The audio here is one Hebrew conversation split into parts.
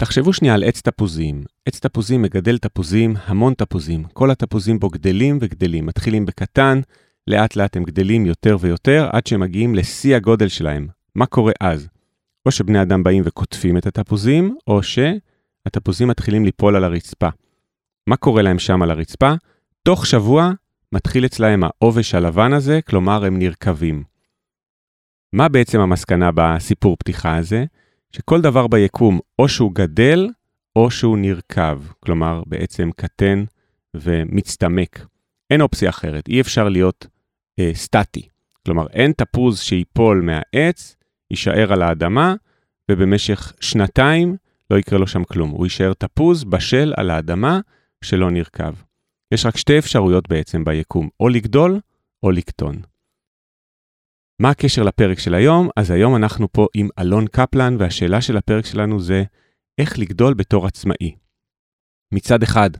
תחשבו שנייה על עץ תפוזים. עץ תפוזים מגדל תפוזים, המון תפוזים. כל התפוזים בו גדלים וגדלים. מתחילים בקטן, לאט לאט הם גדלים יותר ויותר, עד שהם מגיעים לשיא הגודל שלהם. מה קורה אז? או שבני אדם באים וקוטפים את התפוזים, או שהתפוזים מתחילים ליפול על הרצפה. מה קורה להם שם על הרצפה? תוך שבוע מתחיל אצלהם העובש הלבן הזה, כלומר הם נרקבים. מה בעצם המסקנה בסיפור פתיחה הזה? שכל דבר ביקום, או שהוא גדל, או שהוא נרקב, כלומר בעצם קטן ומצטמק. אין אופציה אחרת, אי אפשר להיות אה, סטטי. כלומר, אין תפוז שיפול מהעץ, יישאר על האדמה, ובמשך שנתיים לא יקרה לו שם כלום. הוא יישאר תפוז בשל על האדמה שלא נרקב. יש רק שתי אפשרויות בעצם ביקום, או לגדול או לקטון. מה הקשר לפרק של היום? אז היום אנחנו פה עם אלון קפלן, והשאלה של הפרק שלנו זה איך לגדול בתור עצמאי. מצד אחד,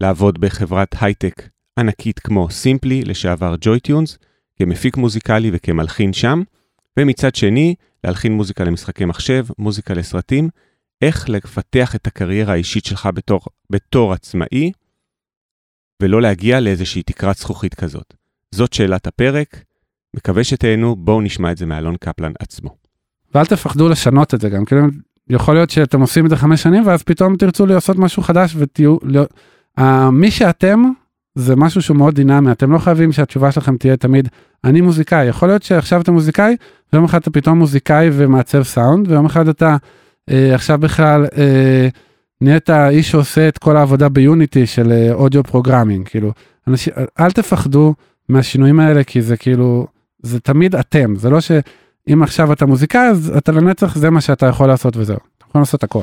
לעבוד בחברת הייטק ענקית כמו Simply, לשעבר JoyTunes, כמפיק מוזיקלי וכמלחין שם, ומצד שני, להלחין מוזיקה למשחקי מחשב, מוזיקה לסרטים, איך לפתח את הקריירה האישית שלך בתור, בתור עצמאי, ולא להגיע לאיזושהי תקרת זכוכית כזאת. זאת שאלת הפרק, מקווה שתהנו, בואו נשמע את זה מאלון קפלן עצמו. ואל תפחדו לשנות את זה גם, כאילו יכול להיות שאתם עושים את זה חמש שנים ואז פתאום תרצו לעשות משהו חדש ותהיו, לא, uh, מי שאתם זה משהו שהוא מאוד דינמי, אתם לא חייבים שהתשובה שלכם תהיה תמיד אני מוזיקאי, יכול להיות שעכשיו אתה מוזיקאי ויום אחד אתה פתאום מוזיקאי ומעצב סאונד ויום אחד אתה uh, עכשיו בכלל uh, נהיית איש שעושה את כל העבודה ב Unity של audio programming, כאילו, אנשים, אל תפחדו מהשינויים האלה כי זה כאילו זה תמיד אתם, זה לא שאם עכשיו אתה מוזיקאי אז אתה לנצח זה מה שאתה יכול לעשות וזהו, אתה יכול לעשות הכל.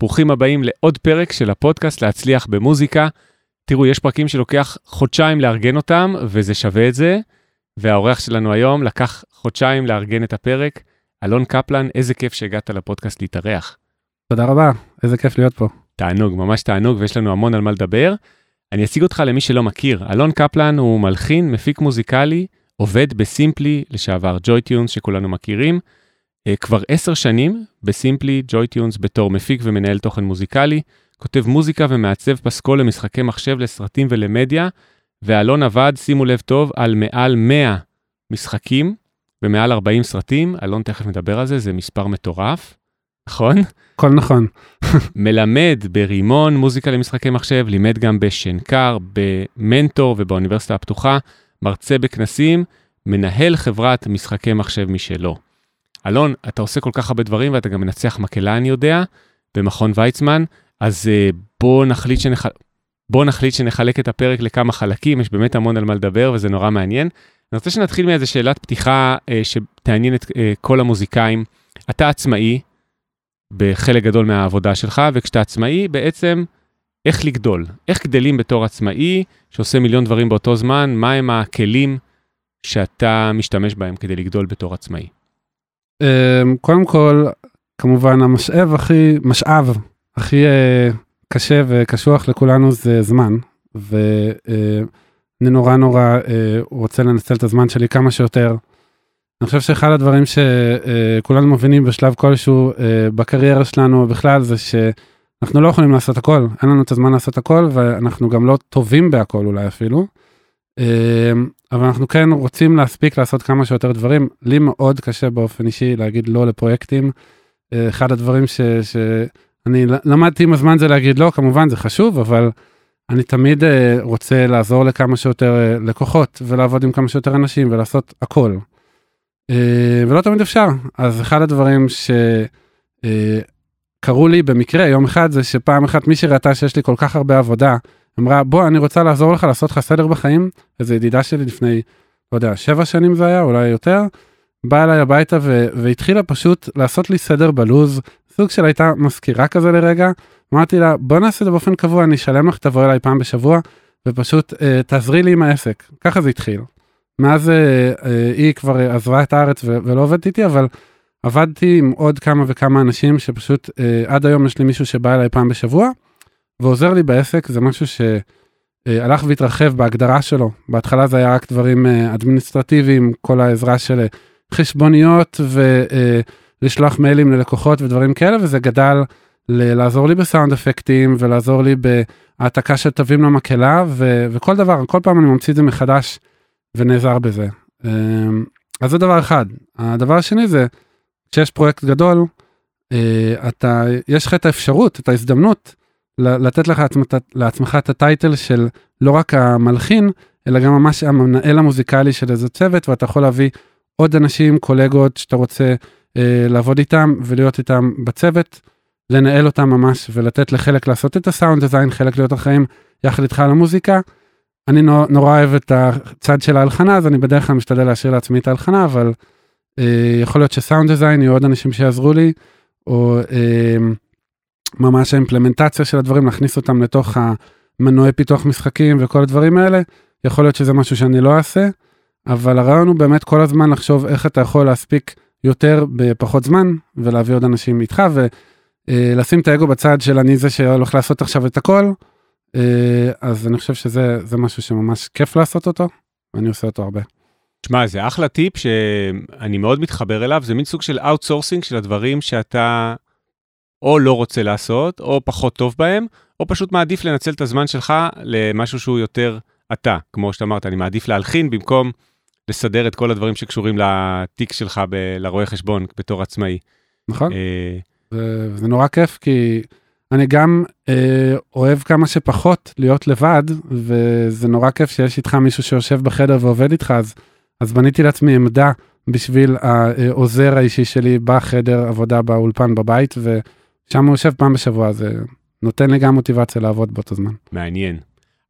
ברוכים הבאים לעוד פרק של הפודקאסט להצליח במוזיקה. תראו, יש פרקים שלוקח חודשיים לארגן אותם, וזה שווה את זה. והאורח שלנו היום לקח חודשיים לארגן את הפרק. אלון קפלן, איזה כיף שהגעת לפודקאסט להתארח. תודה רבה, איזה כיף להיות פה. תענוג, ממש תענוג, ויש לנו המון על מה לדבר. אני אציג אותך למי שלא מכיר. אלון קפלן הוא מלחין, מפיק מוזיקלי, עובד ב Simply, לשעבר JoyTunes שכולנו מכירים. Uh, כבר עשר שנים ב Simply JoyTunes בתור מפיק ומנהל תוכן מוזיקלי, כותב מוזיקה ומעצב פסקול למשחקי מחשב, לסרטים ולמדיה, ואלון עבד, שימו לב טוב, על מעל 100 משחקים ומעל 40 סרטים, אלון תכף מדבר על זה, זה מספר מטורף, נכון? הכל נכון. מלמד ברימון מוזיקה למשחקי מחשב, לימד גם בשנקר, במנטור ובאוניברסיטה הפתוחה, מרצה בכנסים, מנהל חברת משחקי מחשב משלו. אלון, אתה עושה כל כך הרבה דברים ואתה גם מנצח מקהלה, אני יודע, במכון ויצמן, אז uh, בוא נחליט, שנח... בוא נחליט שנחלק את הפרק לכמה חלקים, יש באמת המון על מה לדבר וזה נורא מעניין. אני רוצה שנתחיל מאיזה שאלת פתיחה uh, שתעניין את uh, כל המוזיקאים. אתה עצמאי בחלק גדול מהעבודה שלך, וכשאתה עצמאי, בעצם איך לגדול, איך גדלים בתור עצמאי שעושה מיליון דברים באותו זמן, מהם הכלים שאתה משתמש בהם כדי לגדול בתור עצמאי. אמ, קודם כל, כמובן המשאב הכי, משאב הכי אה, קשה וקשוח לכולנו זה זמן, ואני נורא נורא אה, רוצה לנצל את הזמן שלי כמה שיותר. אני חושב שאחד הדברים שכולנו מבינים בשלב כלשהו אה, בקריירה שלנו בכלל זה שאנחנו לא יכולים לעשות הכל, אין לנו את הזמן לעשות הכל ואנחנו גם לא טובים בהכל אולי אפילו. אבל אנחנו כן רוצים להספיק לעשות כמה שיותר דברים. לי מאוד קשה באופן אישי להגיד לא לפרויקטים. אה, אחד הדברים ש, שאני למדתי עם הזמן זה להגיד לא, כמובן זה חשוב, אבל אני תמיד אה, רוצה לעזור לכמה שיותר אה, לקוחות ולעבוד עם כמה שיותר אנשים ולעשות הכל. ולא תמיד אפשר. אז אחד הדברים שקרו לי במקרה יום אחד זה שפעם אחת מי שראתה שיש לי כל כך הרבה עבודה, אמרה בוא אני רוצה לעזור לך לעשות לך סדר בחיים איזה ידידה שלי לפני לא יודע, שבע שנים זה היה, אולי יותר, באה אליי הביתה ו- והתחילה פשוט לעשות לי סדר בלוז, סוג של הייתה מזכירה כזה לרגע, אמרתי לה, בוא נעשה את זה באופן קבוע, אני אשלם לך, תבוא אליי פעם בשבוע, ופשוט אה, תעזרי לי עם העסק. ככה זה התחיל. מאז אה, אה, היא כבר עזבה את הארץ ו- ולא עובדת איתי, אבל עבדתי עם עוד כמה וכמה אנשים שפשוט אה, עד היום יש לי מישהו שבא אליי פעם בשבוע ועוזר לי בעסק, זה משהו שהלך והתרחב בהגדרה שלו. בהתחלה זה היה רק דברים אה, אדמיניסטרטיביים, כל העזרה של אה, חשבוניות ולשלוח אה, מיילים ללקוחות ודברים כאלה, וזה גדל לעזור לי בסאונד אפקטים ולעזור לי בהעתקה של תווים למקהלה וכל דבר, כל פעם אני ממציא את זה מחדש ונעזר בזה. אה, אז זה דבר אחד. הדבר השני זה, כשיש פרויקט גדול, אה, אתה, יש לך את האפשרות, את ההזדמנות, לתת לך לעצמך את הטייטל של לא רק המלחין, אלא גם ממש המנהל המוזיקלי של איזה צוות, ואתה יכול להביא עוד אנשים, קולגות שאתה רוצה אה, לעבוד איתם ולהיות איתם בצוות, לנהל אותם ממש ולתת לחלק לעשות את הסאונד דיזיין, חלק להיות אחראים יחד איתך על המוזיקה. אני נורא אוהב את הצד של ההלחנה, אז אני בדרך כלל משתדל להשאיר לעצמי את ההלחנה, אבל אה, יכול להיות שסאונד דיזיין יהיו עוד אנשים שיעזרו לי, או אה, ממש האימפלמנטציה של הדברים, להכניס אותם לתוך המנועי פיתוח משחקים וכל הדברים האלה. יכול להיות שזה משהו שאני לא אעשה, אבל הרעיון הוא באמת כל הזמן לחשוב איך אתה יכול להספיק יותר בפחות זמן, ולהביא עוד אנשים איתך, ולשים את האגו בצד של אני זה שהולך לעשות עכשיו את הכל. אה, אז אני חושב שזה משהו שממש כיף לעשות אותו, ואני עושה אותו הרבה. שמע, זה אחלה טיפ שאני מאוד מתחבר אליו, זה מין סוג של outsourcing של הדברים שאתה או לא רוצה לעשות, או פחות טוב בהם, או פשוט מעדיף לנצל את הזמן שלך למשהו שהוא יותר אתה. כמו שאתה אמרת, אני מעדיף להלחין במקום לסדר את כל הדברים שקשורים לתיק שלך ב- לרואה חשבון בתור עצמאי. נכון? אה, זה, זה נורא כיף כי אני גם אה, אוהב כמה שפחות להיות לבד וזה נורא כיף שיש איתך מישהו שיושב בחדר ועובד איתך אז, אז בניתי לעצמי עמדה בשביל העוזר האישי שלי בחדר עבודה באולפן בבית ושם הוא יושב פעם בשבוע זה נותן לי גם מוטיבציה לעבוד באותו זמן. מעניין.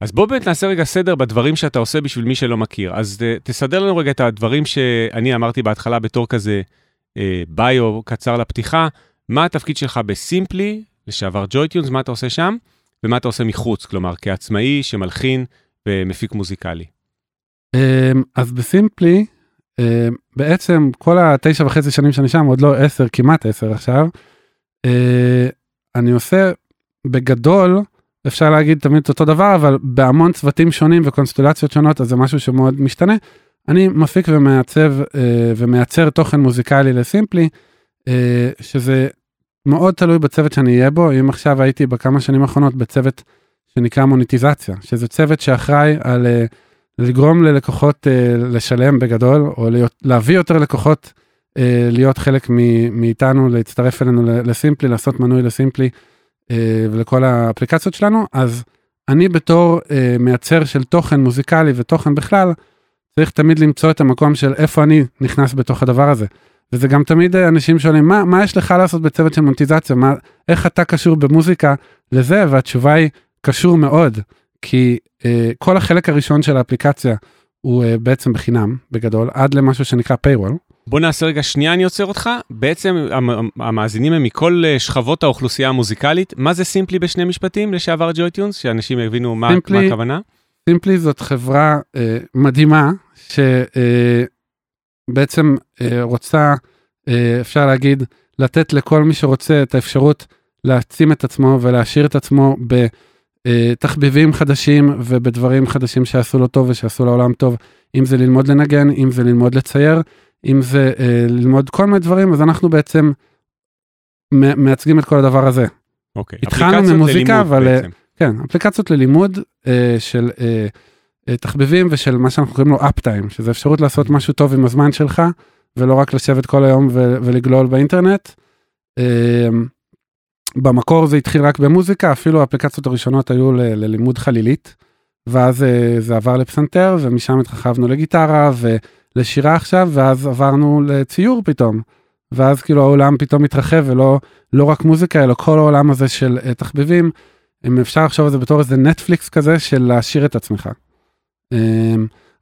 אז בוא באמת נעשה רגע סדר בדברים שאתה עושה בשביל מי שלא מכיר. אז אה, תסדר לנו רגע את הדברים שאני אמרתי בהתחלה בתור כזה אה, ביו קצר לפתיחה. מה התפקיד שלך ב Simply, לשעבר JoyTunes, מה אתה עושה שם, ומה אתה עושה מחוץ, כלומר כעצמאי שמלחין ומפיק מוזיקלי. אמ, אז בסימפלי, אמ, בעצם כל התשע וחצי שנים שאני שם, עוד לא עשר, כמעט עשר עכשיו, אה, אני עושה בגדול, אפשר להגיד תמיד אותו דבר, אבל בהמון צוותים שונים וקונסטלציות שונות, אז זה משהו שמאוד משתנה. אני מפיק ומעצב אה, ומייצר תוכן מוזיקלי לסימפלי, אה, שזה מאוד תלוי בצוות שאני אהיה בו. אם עכשיו הייתי בכמה שנים האחרונות בצוות שנקרא מוניטיזציה, שזה צוות שאחראי על אה, לגרום ללקוחות אה, לשלם בגדול, או להיות, להביא יותר לקוחות אה, להיות חלק מאיתנו, להצטרף אלינו לסימפלי, לעשות מנוי לסימפלי אה, ולכל האפליקציות שלנו, אז אני בתור אה, מייצר של תוכן מוזיקלי ותוכן בכלל, צריך תמיד למצוא את המקום של איפה אני נכנס בתוך הדבר הזה. וזה גם תמיד אה, אנשים שואלים מה, מה יש לך לעשות בצוות של מונטיזציה, מה, איך אתה קשור במוזיקה לזה, והתשובה היא קשור מאוד, כי אה, כל החלק הראשון של האפליקציה הוא אה, בעצם בחינם בגדול, עד למשהו שנקרא paywall. בוא נעשה רגע שנייה, אני עוצר אותך. בעצם המ- המאזינים הם מכל אה, שכבות האוכלוסייה המוזיקלית. מה זה Simply בשני משפטים לשעבר JoyTunes? שאנשים יבינו מה, Simply- מה הכוונה. סימפלי זאת חברה אה, מדהימה שבעצם אה, רוצה, אה, אפשר להגיד, לתת לכל מי שרוצה את האפשרות להעצים את עצמו ולהשאיר את עצמו בתחביבים חדשים ובדברים חדשים שעשו לו טוב ושעשו לעולם טוב, אם זה ללמוד לנגן, אם זה ללמוד לצייר, אם זה אה, ללמוד כל מיני דברים, אז אנחנו בעצם מייצגים את כל הדבר הזה. אוקיי. התחלנו ממוזיקה, אבל, בעצם. כן, אפליקציות ללימוד אה, של אה, אה, תחביבים ושל מה שאנחנו קוראים לו אפטיים, שזה אפשרות לעשות משהו טוב עם הזמן שלך, ולא רק לשבת כל היום ו- ולגלול באינטרנט. אה, במקור זה התחיל רק במוזיקה, אפילו האפליקציות הראשונות היו ל- ללימוד חלילית, ואז אה, זה עבר לפסנתר, ומשם התרחבנו לגיטרה ולשירה עכשיו, ואז עברנו לציור פתאום. ואז כאילו העולם פתאום מתרחב ולא לא רק מוזיקה אלא כל העולם הזה של uh, תחביבים אם אפשר לחשוב על זה בתור איזה נטפליקס כזה של להשאיר את עצמך. Um,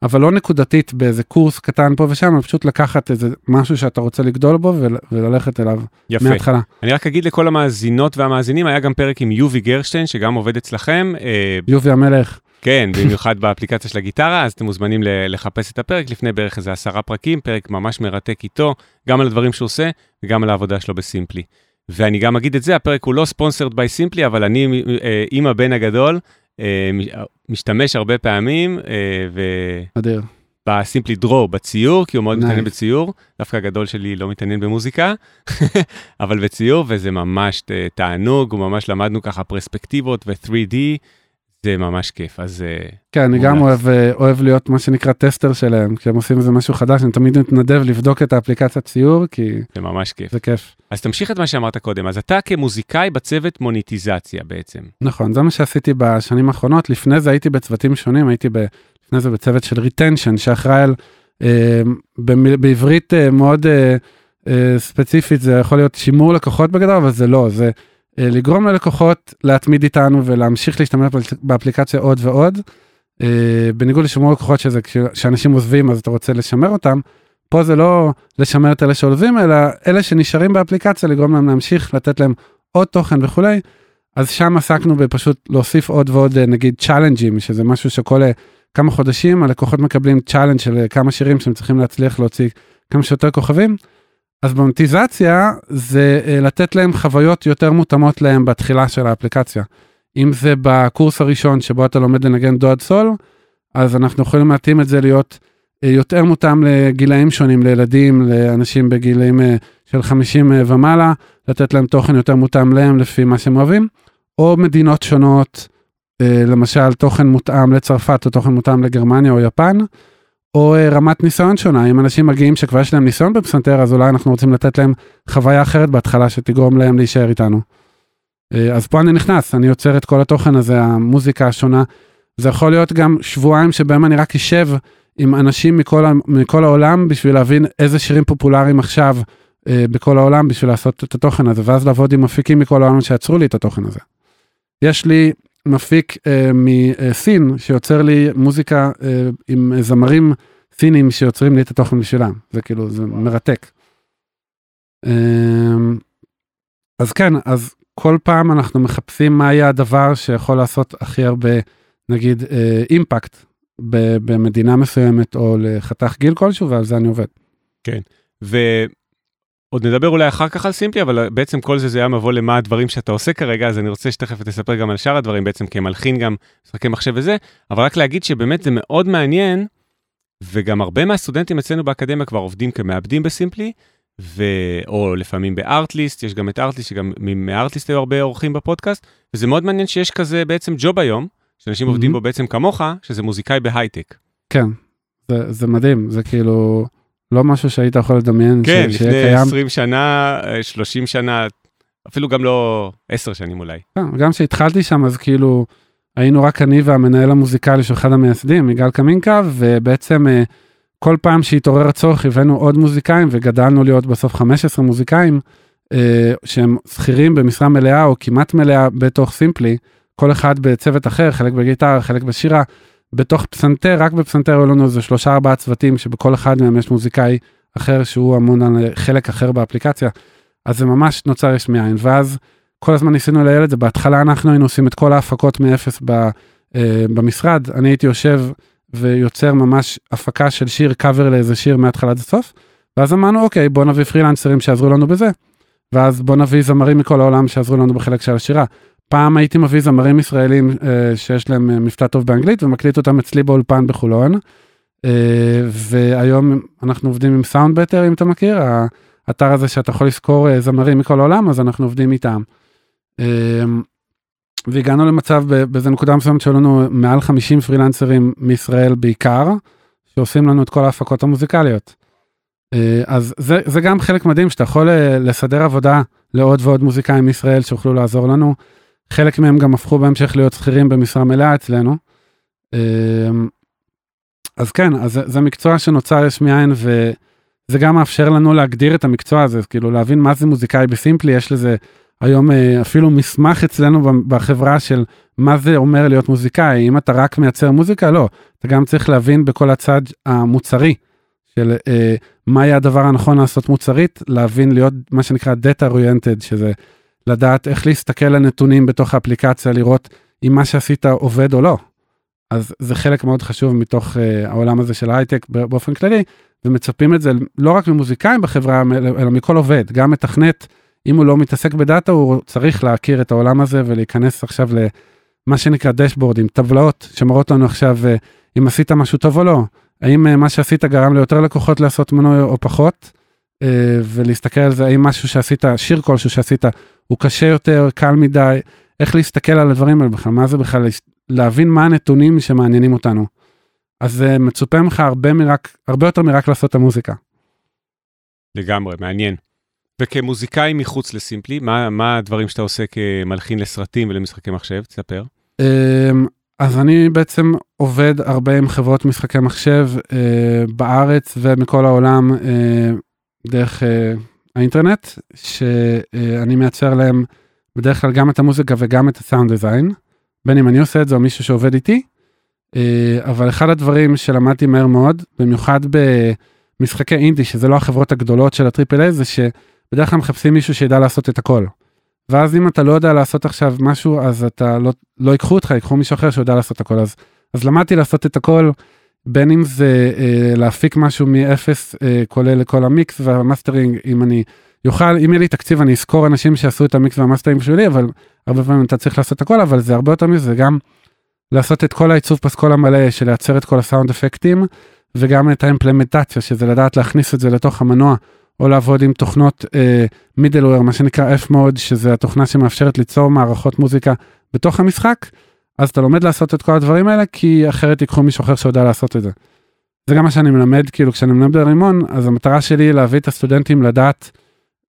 אבל לא נקודתית באיזה קורס קטן פה ושם, אלא פשוט לקחת איזה משהו שאתה רוצה לגדול בו ול, וללכת אליו יפה. מההתחלה. אני רק אגיד לכל המאזינות והמאזינים, היה גם פרק עם יובי גרשטיין, שגם עובד אצלכם. אה, יובי המלך, כן, במיוחד באפליקציה של הגיטרה, אז אתם מוזמנים לחפש את הפרק לפני בערך איזה עשרה פרקים, פרק ממש מרתק איתו, גם על הדברים שהוא עושה וגם על העבודה שלו ב Simply. ואני גם אגיד את זה, הפרק הוא לא sponsored by Simply, אבל אני אה, עם הבן הגדול, אה, מ- משתמש הרבה פעמים, אה, אדיר. ב Simply Draw, בציור, כי הוא מאוד Nice. מתעניין בציור, דווקא הגדול שלי לא מתעניין במוזיקה, אבל בציור, וזה ממש תענוג, וממש למדנו ככה פרספקטיבות ו-3D, זה ממש כיף, אז אה, כן, אני גם. אוהב, אה, אוהב להיות מה שנקרא tester שלהם, כשהם עושים איזה משהו חדש, אני תמיד מתנדב לבדוק את האפליקציית ציור, כי זה ממש כיף. זה כיף. אז תמשיך את מה שאמרת קודם, אז אתה כמוזיקאי בצוות מוניטיזציה בעצם. נכון, זה מה שעשיתי בשנים האחרונות. לפני זה הייתי בצוותים שונים, הייתי ב, לפני זה בצוות של retention, שאחראי על, אה, במיל, בעברית אה, מאוד אה, אה, ספציפית, זה יכול להיות שימור לקוחות בגדול, אבל זה לא, זה לגרום ללקוחות להתמיד איתנו ולהמשיך להשתמש באפל- באפליקציה עוד ועוד. אה, בניגוד לשימור לקוחות שזה כשאנשים עוזבים אז אתה רוצה לשמר אותם. פה זה לא לשמר את אלה שעוזבים אלא אלה שנשארים באפליקציה לגרום להם להמשיך לתת להם עוד תוכן וכולי. אז שם עסקנו בפשוט להוסיף עוד ועוד אה, נגיד צ'אלנג'ים שזה משהו שכל אה, כמה חודשים הלקוחות מקבלים challenge של אה, כמה שירים שהם צריכים להצליח להוציא כמה שיותר כוכבים. אז במונטיזציה זה אה, לתת להם חוויות יותר מותאמות להם בתחילה של האפליקציה. אם זה בקורס הראשון שבו אתה לומד לנגן דו עד סול, אז אנחנו יכולים להתאים את זה להיות אה, יותר מותאם לגילאים שונים, לילדים, לאנשים בגילאים אה, של 50 אה, ומעלה, לתת להם תוכן יותר מותאם להם לפי מה שהם אוהבים, או מדינות שונות, למשל תוכן מותאם לצרפת או תוכן מותאם לגרמניה או יפן, או אה, רמת ניסיון שונה, אם אנשים מגיעים שכבר יש להם ניסיון בפסנתר, אז אולי אנחנו רוצים לתת להם חוויה אחרת בהתחלה שתגרום להם להישאר איתנו. אה, אז פה אני נכנס, אני יוצר את כל התוכן הזה, המוזיקה השונה. זה יכול להיות גם שבועיים שבהם אני רק אשב עם אנשים מכל, מכל העולם בשביל להבין איזה שירים פופולריים עכשיו אה, בכל העולם בשביל לעשות את התוכן הזה, ואז לעבוד עם מפיקים מכל העולם שיצרו לי את התוכן הזה. יש לי מפיק אה, מסין שיוצר לי מוזיקה אה, עם זמרים סינים שיוצרים לי את התוכן בשבילם, זה כאילו, זה מרתק. אה, אז כן, אז כל פעם אנחנו מחפשים מה יהיה הדבר שיכול לעשות הכי הרבה, נגיד, אה, אימפקט ב- במדינה מסוימת או לחתך גיל כלשהו, ועל זה אני עובד. ועוד נדבר אולי אחר כך על סימפלי, אבל בעצם כל זה זה היה מבוא למה הדברים שאתה עושה כרגע, אז אני רוצה שתכף תספר גם על שאר הדברים, בעצם כמלחין גם משחקי מחשב וזה, אבל רק להגיד שבאמת זה מאוד מעניין, וגם הרבה מהסטודנטים אצלנו באקדמיה כבר עובדים כמעבדים בסימפלי, ו... או לפעמים בארטליסט, יש גם את ארטליסט, שגם מארטליסט היו הרבה אורחים בפודקאסט, וזה מאוד מעניין שיש כזה בעצם ג'וב היום, שאנשים Mhm. עובדים בו בעצם כמוך, שזה מוזיקאי בהייטק. כן, זה, זה מדהים, זה כאילו לא משהו שהיית יכול לדמיין כן, ש- שיהיה לפני קיים. 20 שנה, אה, 30 שנה, אפילו גם לא 10 שנים אולי. כן, גם כשהתחלתי שם אז כאילו היינו רק אני והמנהל המוזיקלי של אחד המייסדים, יגאל קמינקה, ובעצם אה, כל פעם שהתעורר הצורך הבאנו עוד מוזיקאים וגדלנו להיות בסוף 15 מוזיקאים אה, שהם שכירים במשרה מלאה או כמעט מלאה בתוך סימפלי, כל אחד בצוות אחר, חלק בגיטרה, חלק בשירה. בתוך פסנתר, רק בפסנתר היו לנו איזה שלושה ארבעה צוותים שבכל אחד מהם יש מוזיקאי אחר שהוא אמון על חלק אחר באפליקציה. אז זה ממש נוצר יש מאין, ואז כל הזמן ניסינו לייעל את זה, בהתחלה אנחנו היינו עושים את כל ההפקות מאפס ב, אה, במשרד, אני הייתי יושב ויוצר ממש הפקה של שיר, קאבר לאיזה שיר מההתחלה עד הסוף, ואז אמרנו אוקיי בוא נביא פרילנסרים שיעזרו לנו בזה, ואז בוא נביא זמרים מכל העולם שיעזרו לנו בחלק של השירה. פעם הייתי מביא זמרים ישראלים אה, שיש להם אה, מבטא טוב באנגלית ומקליט אותם אצלי באולפן בחולון. אה, והיום אנחנו עובדים עם סאונד בטר אם אתה מכיר, האתר הזה שאתה יכול לשכור אה, זמרים מכל העולם אז אנחנו עובדים איתם. והגענו למצב באיזה נקודה מסוימת שהיו לנו מעל 50 פרילנסרים מישראל בעיקר, שעושים לנו את כל ההפקות המוזיקליות. אז זה, זה גם חלק מדהים שאתה יכול לסדר עבודה לעוד ועוד מוזיקאים מישראל שיוכלו לעזור לנו. חלק מהם גם הפכו בהמשך להיות שכירים במשרה מלאה אצלנו. אה, אז כן, אז זה, זה מקצוע שנוצר יש מאין וזה גם מאפשר לנו להגדיר את המקצוע הזה, כאילו להבין מה זה מוזיקאי בסימפלי, יש לזה היום אה, אפילו מסמך אצלנו בחברה של מה זה אומר להיות מוזיקאי, אם אתה רק מייצר מוזיקה, לא, אתה גם צריך להבין בכל הצד המוצרי של אה, מה יהיה הדבר הנכון לעשות מוצרית, להבין להיות מה שנקרא data oriented, שזה לדעת איך להסתכל על נתונים בתוך האפליקציה, לראות אם מה שעשית עובד או לא. אז זה חלק מאוד חשוב מתוך uh, העולם הזה של הייטק באופן כללי, ומצפים את זה לא רק ממוזיקאים בחברה, אלא מכל עובד, גם מתכנת, אם הוא לא מתעסק בדאטה, הוא צריך להכיר את העולם הזה ולהיכנס עכשיו למה שנקרא דשבורדים, טבלאות שמראות לנו עכשיו uh, אם עשית משהו טוב או לא, האם uh, מה שעשית גרם ליותר לקוחות לעשות מנוי או פחות, ולהסתכל על זה, האם משהו שעשית, שיר כלשהו שעשית, הוא קשה יותר, קל מדי, איך להסתכל על הדברים האלה בכלל, מה זה בכלל להבין מה הנתונים שמעניינים אותנו. אז uh, מצופה ממך הרבה, מרק, הרבה יותר מרק לעשות את המוזיקה. לגמרי, מעניין. וכמוזיקאי מחוץ לסימפלי, מה, מה הדברים שאתה עושה כמלחין לסרטים ולמשחקי מחשב? תספר. Um, אז אני בעצם עובד הרבה עם חברות משחקי מחשב uh, בארץ ומכל העולם דרך uh, האינטרנט, שאני מייצר להם בדרך כלל גם את המוזיקה וגם את הסאונד דיזיין. בין אם אני עושה את זה או מישהו שעובד איתי. אה, אבל אחד הדברים שלמדתי מהר מאוד, במיוחד במשחקי אינדי, שזה לא החברות הגדולות של ה triple A, זה שבדרך כלל מחפשים מישהו שידע לעשות את הכל. ואז אם אתה לא יודע לעשות עכשיו משהו, אז אתה לא, לא ייקחו אותך, ייקחו מישהו אחר שיודע לעשות הכל. אז, אז למדתי לעשות את הכל, בין אם זה אה, להפיק משהו מאפס, אה, כולל לכל המיקס והמאסטרינג, אם אני יוכל, אם יהיה לי תקציב אני אשכור אנשים שעשו את המיקס והמאסטרינג בשבילי, אבל הרבה פעמים אתה צריך לעשות הכל, אבל זה הרבה יותר מזה, גם לעשות את כל העיצוב פסקול המלא של לייצר את כל הסאונד אפקטים, וגם את האימפלמנטציה, שזה לדעת להכניס את זה לתוך המנוע, או לעבוד עם תוכנות מידלוור, uh, מה שנקרא F-Mode, שזה התוכנה שמאפשרת ליצור מערכות מוזיקה בתוך המשחק, אז אתה לומד לעשות את כל הדברים האלה, כי אחרת ייקחו מישהו אחר שיודע לעשות את זה. זה גם מה שאני מלמד, כאילו כשאני מלמד ברימון, אז המטרה שלי היא להביא את הסטודנטים לדעת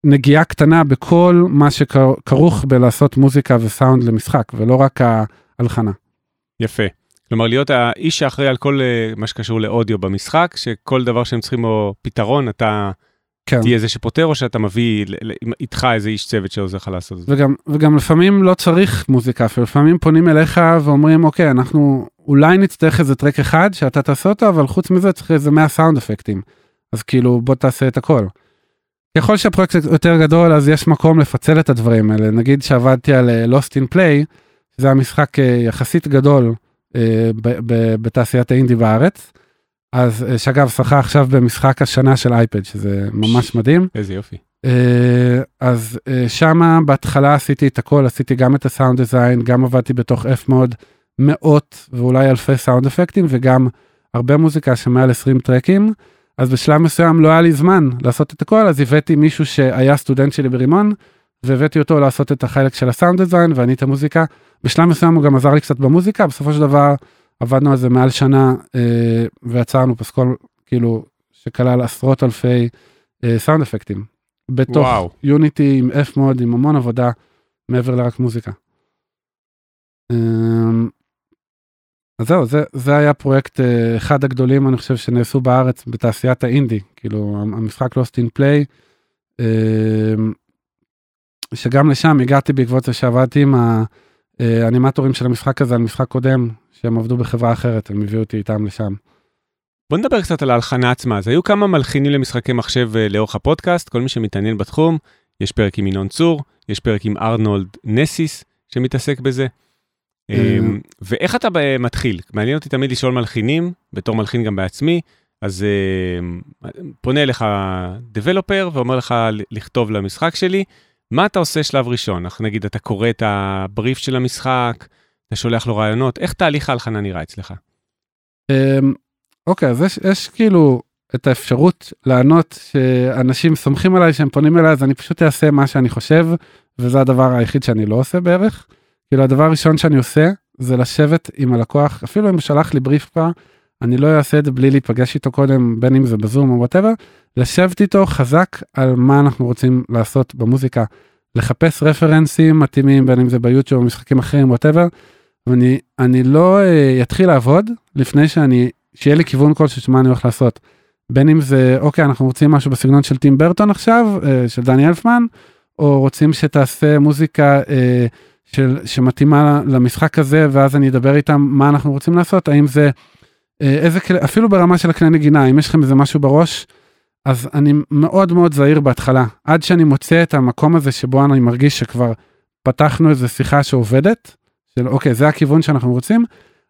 נגיעה קטנה בכל מה שכרוך בלעשות מוזיקה וסאונד למשחק, ולא רק ההלחנה. יפה. כלומר, להיות האיש שאחראי על כל אה, מה שקשור לאודיו במשחק, שכל דבר שהם צריכים או פתרון, אתה כן. תהיה זה שפותר, או שאתה מביא איתך איזה איש צוות שעוזר לך לעשות את זה. וגם, וגם לפעמים לא צריך מוזיקה, לפעמים פונים אליך ואומרים, אוקיי, אנחנו אולי נצטרך איזה טרק אחד שאתה תעשה אותו, אבל חוץ מזה צריך איזה 100 סאונד אפקטים. אז כאילו, בוא תעשה את הכל. ככל שהפרויקט יותר גדול אז יש מקום לפצל את הדברים האלה נגיד שעבדתי על אה, Lost in Play זה המשחק אה, יחסית גדול אה, בתעשיית האינדי בארץ. אז שאגב שחה עכשיו במשחק השנה של אייפד שזה ממש מדהים. איזה יופי. אז שמה בהתחלה עשיתי את הכל עשיתי גם את הסאונד דיזיין גם עבדתי בתוך F מוד מאות ואולי אלפי סאונד אפקטים וגם הרבה מוזיקה שמעל 20 טרקים. אז בשלב מסוים לא היה לי זמן לעשות את הכל, אז הבאתי מישהו שהיה סטודנט שלי ברימון, והבאתי אותו לעשות את החלק של הסאונד דיזיין ואני את המוזיקה. בשלב מסוים הוא גם עזר לי קצת במוזיקה, בסופו של דבר עבדנו על זה מעל שנה אה, ויצרנו פסקול כאילו שכלל עשרות אלפי אה, סאונד אפקטים. בתוך יוניטי עם F מוד עם המון עבודה מעבר לרק מוזיקה. אה, אז זהו, זה, זה היה פרויקט uh, אחד הגדולים, אני חושב, שנעשו בארץ בתעשיית האינדי, כאילו המשחק Lost in Play, uh, שגם לשם הגעתי בעקבות זה שעבדתי עם האנימטורים של המשחק הזה על משחק קודם, שהם עבדו בחברה אחרת, הם הביאו אותי איתם לשם. בוא נדבר קצת על ההלחנה עצמה. אז היו כמה מלחינים למשחקי מחשב uh, לאורך הפודקאסט, כל מי שמתעניין בתחום, יש פרק עם ינון צור, יש פרק עם ארנולד נסיס שמתעסק בזה. אמ, ואיך אתה מתחיל? מעניין אותי תמיד לשאול מלחינים, בתור מלחין גם בעצמי, אז פונה אליך דבלופר ואומר לך לכתוב למשחק שלי, מה אתה עושה שלב ראשון? נגיד אתה קורא את הבריף של המשחק, אתה שולח לו רעיונות, איך תהליך ההלחנה נראה אצלך? אמ, אוקיי, אז יש, יש כאילו את האפשרות לענות שאנשים סומכים עליי שהם פונים אליי, אז אני פשוט אעשה מה שאני חושב, וזה הדבר היחיד שאני לא עושה בערך. כאילו הדבר הראשון שאני עושה זה לשבת עם הלקוח אפילו אם הוא שלח לי בריף כבר אני לא אעשה את זה בלי להיפגש איתו קודם בין אם זה בזום או whatever לשבת איתו חזק על מה אנחנו רוצים לעשות במוזיקה לחפש רפרנסים מתאימים בין אם זה ביוטיוב או משחקים אחרים whatever. ואני אני לא אתחיל uh, לעבוד לפני שאני שיהיה לי כיוון כלשהו של מה אני הולך לעשות. בין אם זה אוקיי אנחנו רוצים משהו בסגנון של טים ברטון עכשיו uh, של דני אלפמן או רוצים שתעשה מוזיקה אה, של, שמתאימה למשחק הזה, ואז אני אדבר איתם מה אנחנו רוצים לעשות, האם זה, אה, איזה, אפילו ברמה של הכלי נגינה, אם יש לכם איזה משהו בראש, אז אני מאוד מאוד זהיר בהתחלה, עד שאני מוצא את המקום הזה שבו אני מרגיש שכבר פתחנו איזה שיחה שעובדת, של אוקיי, זה הכיוון שאנחנו רוצים,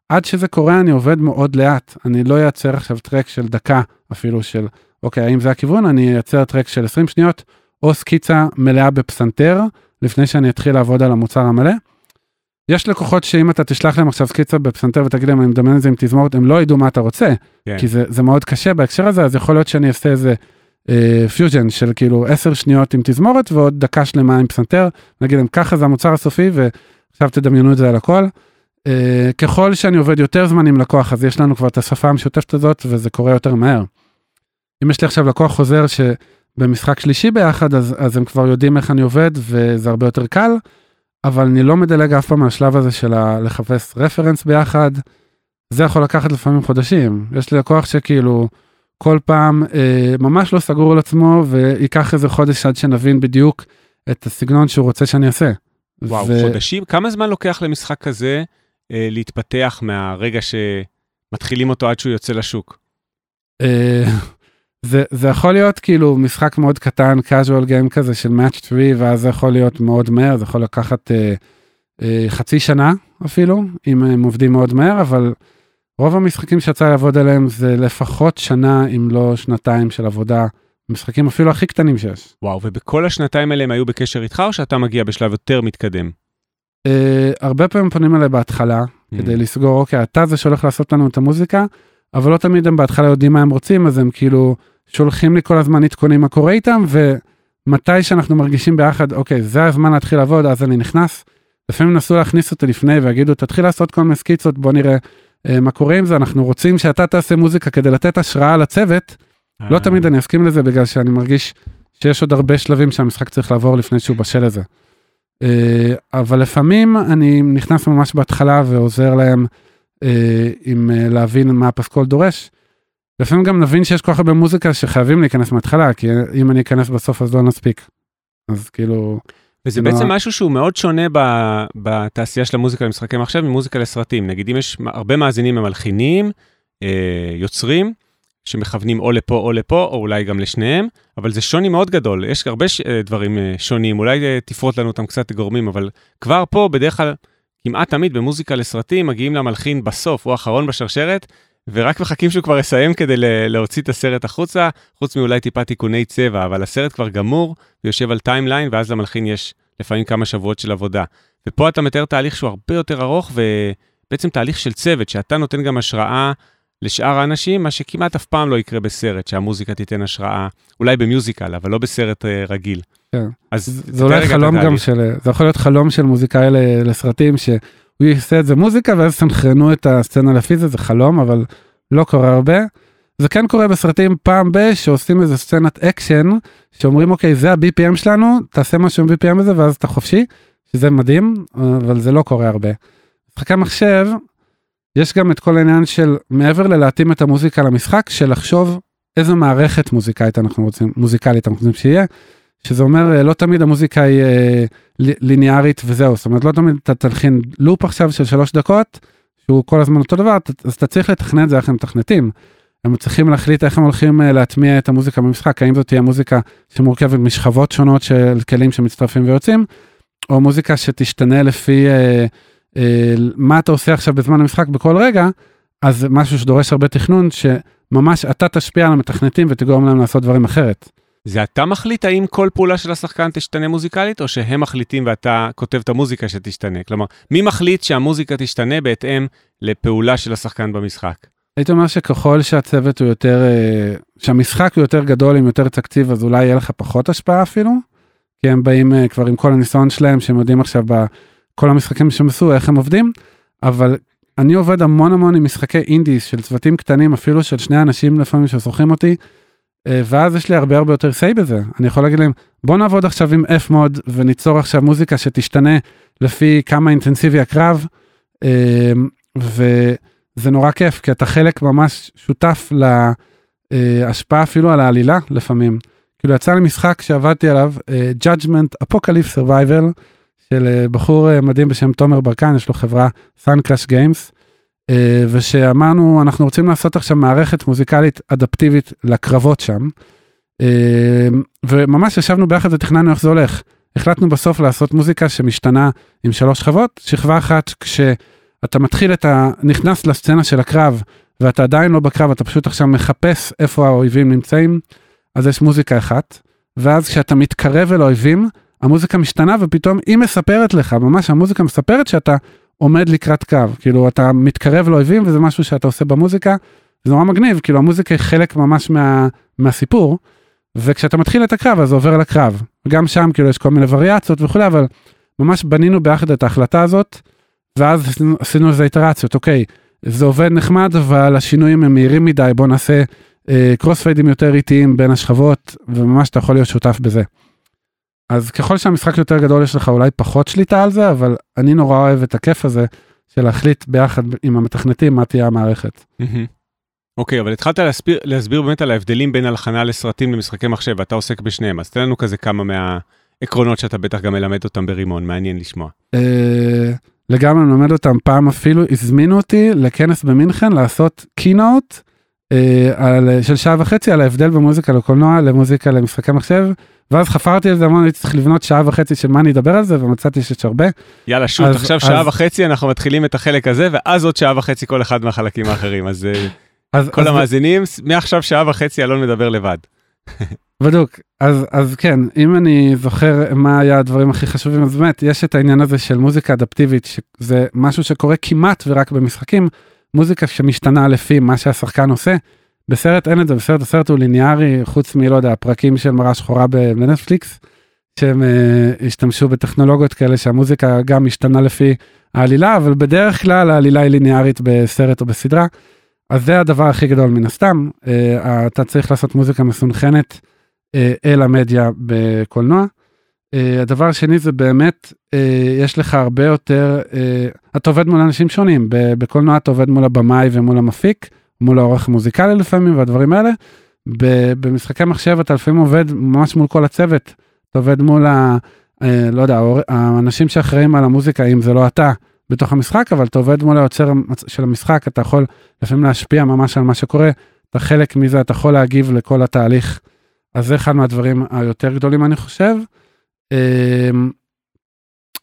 עד שזה קורה אני עובד מאוד לאט, אני לא אייצר עכשיו track של דקה אפילו של, אוקיי, האם זה הכיוון? אני אייצר track של 20 שניות, או סקיצה מלאה בפסנתר, לפני שאני אתחיל לעבוד על המוצר המלא. יש לקוחות שאם אתה תשלח להם עכשיו סקיצה בפסנתר ותגיד להם אני מדמיין את זה עם תזמורת הם לא ידעו מה אתה רוצה כן. כי זה, זה מאוד קשה בהקשר הזה אז יכול להיות שאני אעשה איזה אה, פיוז'ן של כאילו 10 שניות עם תזמורת ועוד דקה שלמה עם פסנתר נגיד להם ככה זה המוצר הסופי ועכשיו תדמיינו את זה על הכל. אה, ככל שאני עובד יותר זמן עם לקוח אז יש לנו כבר את השפה המשותפת הזאת וזה קורה יותר מהר. אם יש לי עכשיו לקוח חוזר שבמשחק שלישי ביחד אז, אז הם כבר יודעים איך אני עובד וזה הרבה יותר קל. אבל אני לא מדלג אף פעם מהשלב הזה של לחפש רפרנס ביחד. זה יכול לקחת לפעמים חודשים. יש לי לקוח שכאילו כל פעם אה, ממש לא סגור על עצמו וייקח איזה חודש עד שנבין בדיוק את הסגנון שהוא רוצה שאני אעשה. וואו, ו... חודשים? כמה זמן לוקח למשחק כזה אה, להתפתח מהרגע שמתחילים אותו עד שהוא יוצא לשוק? זה, זה יכול להיות כאילו משחק מאוד קטן, casual game כזה של match 3, ואז זה יכול להיות מאוד מהר, זה יכול לקחת אה, אה, חצי שנה אפילו, אם הם עובדים מאוד מהר, אבל רוב המשחקים שיצא לעבוד עליהם זה לפחות שנה, אם לא שנתיים של עבודה, משחקים אפילו הכי קטנים שיש. וואו, ובכל השנתיים האלה הם היו בקשר איתך, או שאתה מגיע בשלב יותר מתקדם? אה, הרבה פעמים פונים אליי בהתחלה, mm. כדי לסגור, אוקיי, אתה זה שהולך לעשות לנו את המוזיקה, אבל לא תמיד הם בהתחלה יודעים מה הם רוצים, אז הם כאילו שולחים לי כל הזמן עדכונים מה קורה איתם, ומתי שאנחנו מרגישים ביחד, אוקיי, זה הזמן להתחיל לעבוד, אז אני נכנס. לפעמים נסו להכניס אותי לפני ויגידו, תתחיל לעשות כל מיני סקיצות, בוא נראה אה, מה קורה עם זה, אנחנו רוצים שאתה תעשה מוזיקה כדי לתת השראה לצוות. לא אה. תמיד אני אסכים לזה בגלל שאני מרגיש שיש עוד הרבה שלבים שהמשחק צריך לעבור לפני שהוא בשל לזה. אה, אבל לפעמים אני נכנס ממש בהתחלה ועוזר להם עם אה, להבין מה הפסקול דורש. לפעמים גם נבין שיש כל כך הרבה מוזיקה שחייבים להיכנס מההתחלה, כי אם אני אכנס בסוף אז לא נספיק. אז כאילו... וזה בעצם לא... משהו שהוא מאוד שונה ב, בתעשייה של המוזיקה למשחקי מחשב ממוזיקה לסרטים. נגיד אם יש הרבה מאזינים הם מלחינים, אה, יוצרים, שמכוונים או לפה או לפה, או אולי גם לשניהם, אבל זה שוני מאוד גדול. יש הרבה ש... אה, דברים אה, שונים, אולי אה, תפרוט לנו אותם קצת גורמים, אבל כבר פה בדרך כלל כמעט תמיד במוזיקה לסרטים מגיעים למלחין בסוף, הוא האחרון בשרשרת, ורק מחכים שהוא כבר יסיים כדי להוציא את הסרט החוצה, חוץ מאולי טיפה תיקוני צבע, אבל הסרט כבר גמור, ויושב על timeline, ואז למלחין יש לפעמים כמה שבועות של עבודה. ופה אתה מתאר תהליך שהוא הרבה יותר ארוך, ובעצם תהליך של צוות, שאתה נותן גם השראה לשאר האנשים, מה שכמעט אף פעם לא יקרה בסרט, שהמוזיקה תיתן השראה, אולי ב musical, אבל לא בסרט אה, רגיל. כן. אז זה אולי חלום גם של, זה יכול להיות חלום של מוזיקאי לסרטים, שהוא יעשה את זה מוזיקה ואז סנכרנו את הסצנה לפי זה, זה חלום, אבל לא קורה הרבה. זה כן קורה בסרטים פעם ב- שעושים איזה סצנת אקשן, שאומרים אוקיי זה ה-BPM שלנו, תעשה משהו עם BPM הזה ואז אתה חופשי, שזה מדהים, אבל זה לא קורה הרבה. משחקי מחשב, יש גם את כל העניין של מעבר ללהתאים את המוזיקה למשחק, של לחשוב איזה מערכת מוזיקאית אנחנו רוצים, מוזיקלית אנחנו רוצים שיהיה. שזה אומר אה, לא תמיד המוזיקה היא אה, ליניארית וזהו, זאת אומרת לא תמיד אתה תלחין לופ עכשיו של שלוש דקות, שהוא כל הזמן אותו דבר, אז אתה צריך לתכנן את זה איך הם מתכנתים. הם צריכים להחליט איך הם הולכים אה, להטמיע את המוזיקה במשחק, האם זאת תהיה מוזיקה שמורכבת משכבות שונות של כלים שמצטרפים ויוצאים, או מוזיקה שתשתנה לפי אה, מה אתה עושה עכשיו בזמן המשחק בכל רגע, אז משהו שדורש הרבה תכנון, שממש אתה תשפיע על המתכנתים ותגרום להם לעשות דברים אחרת. זה אתה מחליט האם כל פעולה של השחקן תשתנה מוזיקלית, או שהם מחליטים ואתה כותב את המוזיקה שתשתנה? כלומר, מי מחליט שהמוזיקה תשתנה בהתאם לפעולה של השחקן במשחק? הייתי אומר שככל שהצוות הוא יותר, אה, שהמשחק הוא יותר גדול עם יותר תקציב, אז אולי יהיה לך פחות השפעה אפילו, כי הם באים אה, כבר עם כל הניסיון שלהם, שהם יודעים עכשיו בכל המשחקים שהם עשו, איך הם עובדים, אבל אני עובד המון המון עם משחקי אינדיס של צוותים קטנים, אפילו של שני אנשים לפעמים שזוכרים אותי, אה, ואז יש לי הרבה הרבה יותר say בזה. אני יכול להגיד להם בוא נעבוד עכשיו עם f מוד וניצור עכשיו מוזיקה שתשתנה לפי כמה אינטנסיבי הקרב אה, וזה נורא כיף כי אתה חלק ממש שותף להשפעה אפילו על העלילה לפעמים. כאילו יצא לי משחק שעבדתי עליו, Judgment Apocalypse Survival, של uh, בחור uh, מדהים בשם תומר ברקן, יש לו חברה Suncrash Games, uh, ושאמרנו, אנחנו רוצים לעשות עכשיו מערכת מוזיקלית אדפטיבית לקרבות שם, וממש ישבנו ביחד ותכננו איך זה הולך. החלטנו בסוף לעשות מוזיקה שמשתנה עם שלוש שכבות, שכבה אחת כשאתה מתחיל את ה... נכנס לסצנה של הקרב, ואתה עדיין לא בקרב, אתה פשוט עכשיו מחפש איפה האויבים נמצאים, אז יש מוזיקה אחת, ואז כשאתה מתקרב אל האויבים, המוזיקה משתנה ופתאום היא מספרת לך, ממש המוזיקה מספרת שאתה עומד לקראת קו, כאילו אתה מתקרב לאויבים וזה משהו שאתה עושה במוזיקה, זה נורא מגניב, כאילו המוזיקה היא חלק ממש מה, מהסיפור, וכשאתה מתחיל את הקרב אז זה עובר לקרב, גם שם כאילו יש כל מיני וריאציות וכולי, אבל ממש בנינו ביחד את ההחלטה הזאת, ואז עשינו, איזה איטרציות, אוקיי, זה עובד נחמד, אבל השינויים הם מהירים מדי, בוא נעשה אה, קרוס פיידים יותר איטיים בין השכבות, וממש אתה יכול להיות שותף בזה. אז ככל שהמשחק יותר גדול יש לך אולי פחות שליטה על זה, אבל אני נורא אוהב את הכיף הזה של להחליט ביחד עם המתכנתים מה תהיה המערכת. אוקיי, אבל התחלת להסביר, להסביר באמת על ההבדלים בין הלחנה לסרטים למשחקי מחשב, ואתה עוסק בשניהם, אז תן לנו כזה כמה מהעקרונות שאתה בטח גם מלמד אותם ברימון, מעניין לשמוע. אה, לגמרי מלמד אותם, פעם אפילו הזמינו אותי לכנס במינכן לעשות אה, של שעה וחצי על ההבדל במוזיקה לקולנוע למוזיקה למשחקי מחשב. ואז חפרתי על זה המון, הייתי צריך לבנות שעה וחצי של מה אני אדבר על זה, ומצאתי שיש הרבה. יאללה, שוט, אז, עכשיו אז... שעה וחצי אנחנו מתחילים את החלק הזה, ואז עוד שעה וחצי כל אחד מהחלקים האחרים, אז, אה, אז כל אז המאזינים. מעכשיו שעה וחצי אלון מדבר לבד. בדוק, אז, אז כן, אם אני זוכר מה היה הדברים הכי חשובים, אז באמת, יש את העניין הזה של מוזיקה אדפטיבית, שזה משהו שקורה כמעט ורק במשחקים, מוזיקה שמשתנה לפי מה שהשחקן עושה. בסרט אין את זה, בסרט הסרט הוא ליניארי, חוץ מלא יודע, פרקים של מראה שחורה בנטפליקס, שהם uh, השתמשו בטכנולוגיות כאלה שהמוזיקה גם משתנה לפי העלילה, אבל בדרך כלל העלילה היא ליניארית בסרט או בסדרה. אז זה הדבר הכי גדול מן הסתם, uh, אתה צריך לעשות מוזיקה מסונכנת uh, אל המדיה בקולנוע. Uh, הדבר השני זה באמת, uh, יש לך הרבה יותר, uh, אתה עובד מול אנשים שונים, בקולנוע אתה עובד מול הבמאי ומול המפיק. מול העורך המוזיקלי לפעמים והדברים האלה. במשחקי מחשב אתה לפעמים עובד ממש מול כל הצוות, אתה עובד מול ה... אה, לא יודע, האנשים שאחראים על המוזיקה, אם זה לא אתה בתוך המשחק, אבל אתה עובד מול היוצר של המשחק, אתה יכול לפעמים להשפיע ממש על מה שקורה, אתה חלק מזה, אתה יכול להגיב לכל התהליך. אז זה אחד מהדברים היותר גדולים אני חושב. אה,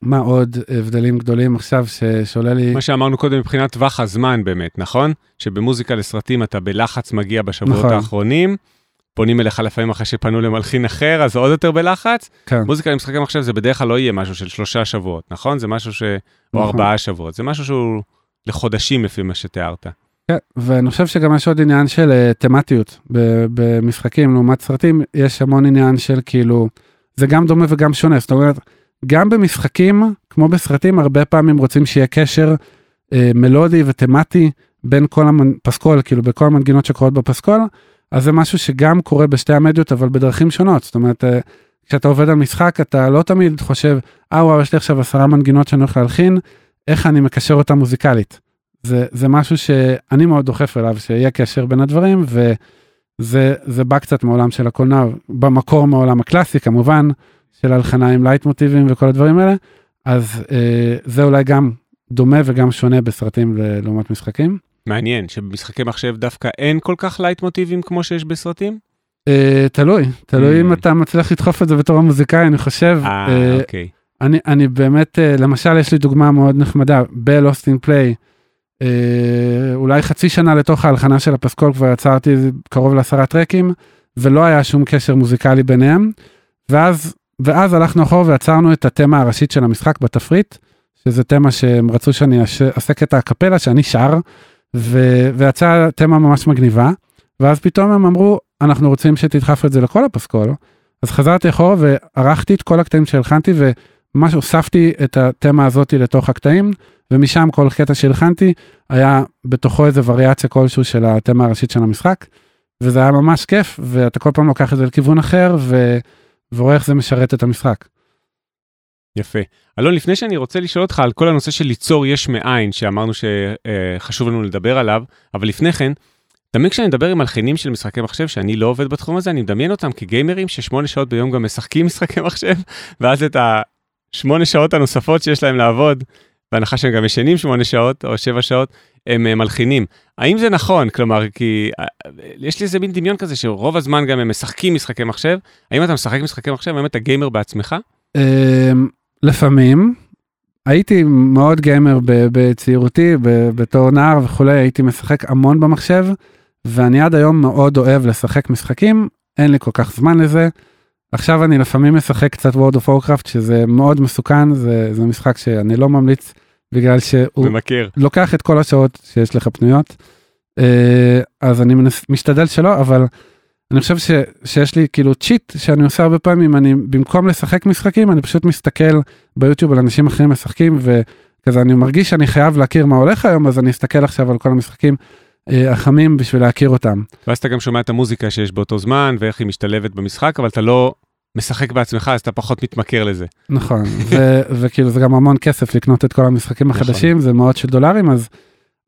מה עוד הבדלים גדולים עכשיו ש... שעולה לי... מה שאמרנו קודם מבחינת טווח הזמן באמת, נכון? שבמוזיקה לסרטים אתה בלחץ מגיע בשבועות נכון. האחרונים, פונים אליך לפעמים אחרי שפנו למלחין אחר, אז עוד יותר בלחץ. כן. מוזיקה למשחקי מחשב זה בדרך כלל לא יהיה משהו של שלושה שבועות, נכון? זה משהו ש... נכון. או ארבעה שבועות, זה משהו שהוא לחודשים לפי מה שתיארת. כן, ואני חושב שגם יש עוד עניין של uh, תמטיות במשחקים לעומת סרטים, יש המון עניין של כאילו, זה גם דומה וגם שונה, זאת אומרת, גם במשחקים, כמו בסרטים, הרבה פעמים רוצים שיהיה קשר אה, מלודי ותמטי בין כל הפסקול, כאילו בכל המנגינות שקורות בפסקול, אז זה משהו שגם קורה בשתי המדיות, אבל בדרכים שונות. זאת אומרת, אה, כשאתה עובד על משחק, אתה לא תמיד חושב, אה וואו, יש לי עכשיו עשרה מנגינות שאני הולך להלחין, איך אני מקשר אותה מוזיקלית. זה, זה משהו שאני מאוד דוחף אליו, שיהיה קשר בין הדברים, וזה בא קצת מעולם של הקולנוע, במקור מעולם הקלאסי כמובן, של הלחנה עם לייטמוטיבים וכל הדברים האלה, אז אה, זה אולי גם דומה וגם שונה בסרטים לעומת משחקים. מעניין, שבמשחקי מחשב דווקא אין כל כך לייטמוטיבים כמו שיש בסרטים? אה, תלוי, תלוי mm. אם אתה מצליח לדחוף את זה בתור המוזיקאי, אני חושב. אה, אה, אוקיי. אני, אני באמת, אה, למשל, יש לי דוגמה מאוד נחמדה, בלוסטין פליי, אה, אולי חצי שנה לתוך ההלחנה של הפסקול כבר יצרתי קרוב לעשרה טרקים, ולא היה שום קשר מוזיקלי ביניהם, ואז ואז הלכנו אחורה ויצרנו את התמה הראשית של המשחק בתפריט, שזה תמה שהם רצו שאני אעשה קטע הקפלה שאני שר, ו... ויצאה תמה ממש מגניבה, ואז פתאום הם אמרו, אנחנו רוצים שתדחף את זה לכל הפסקול, אז חזרתי אחורה וערכתי את כל הקטעים שהלחנתי וממש הוספתי את התמה הזאתי לתוך הקטעים, ומשם כל קטע שהלחנתי היה בתוכו איזה וריאציה כלשהו של התמה הראשית של המשחק, וזה היה ממש כיף, ואתה כל פעם לוקח את זה לכיוון אחר, ו... ורואה איך זה משרת את המשחק. יפה. אלון, לפני שאני רוצה לשאול אותך על כל הנושא של ליצור יש מאין, שאמרנו שחשוב לנו לדבר עליו, אבל לפני כן, תמיד כשאני מדבר עם מלחינים של משחקי מחשב, שאני לא עובד בתחום הזה, אני מדמיין אותם כגיימרים ששמונה שעות ביום גם משחקים משחקי מחשב, ואז את השמונה שעות הנוספות שיש להם לעבוד, בהנחה שהם גם ישנים שמונה שעות או שבע שעות, הם אה, מלחינים. האם זה נכון? כלומר, כי אה, יש לי איזה מין דמיון כזה שרוב הזמן גם הם משחקים משחקי מחשב. האם אתה משחק משחקי מחשב? האם אתה גיימר בעצמך? אמ, לפעמים. הייתי מאוד גיימר בצעירותי, בתור נער וכולי, הייתי משחק המון במחשב, ואני עד היום מאוד אוהב לשחק משחקים, אין לי כל כך זמן לזה. עכשיו אני לפעמים משחק קצת World of Warcraft, שזה מאוד מסוכן, זה, זה משחק שאני לא ממליץ, בגלל שהוא מכיר. לוקח את כל השעות שיש לך פנויות. אה, אז אני משתדל שלא, אבל אני חושב ש, שיש לי כאילו צ'יט שאני עושה הרבה פעמים, אני במקום לשחק משחקים, אני פשוט מסתכל ביוטיוב על אנשים אחרים משחקים, וכזה אני מרגיש שאני חייב להכיר מה הולך היום, אז אני אסתכל עכשיו על כל המשחקים החמים בשביל להכיר אותם. ואז אתה גם שומע את המוזיקה שיש באותו זמן, ואיך היא משתלבת במשחק, אבל אתה לא משחק בעצמך, אז אתה פחות מתמכר לזה. נכון, ו- וכאילו זה גם המון כסף לקנות את כל המשחקים נכון. החדשים, זה מאות של דולרים, אז...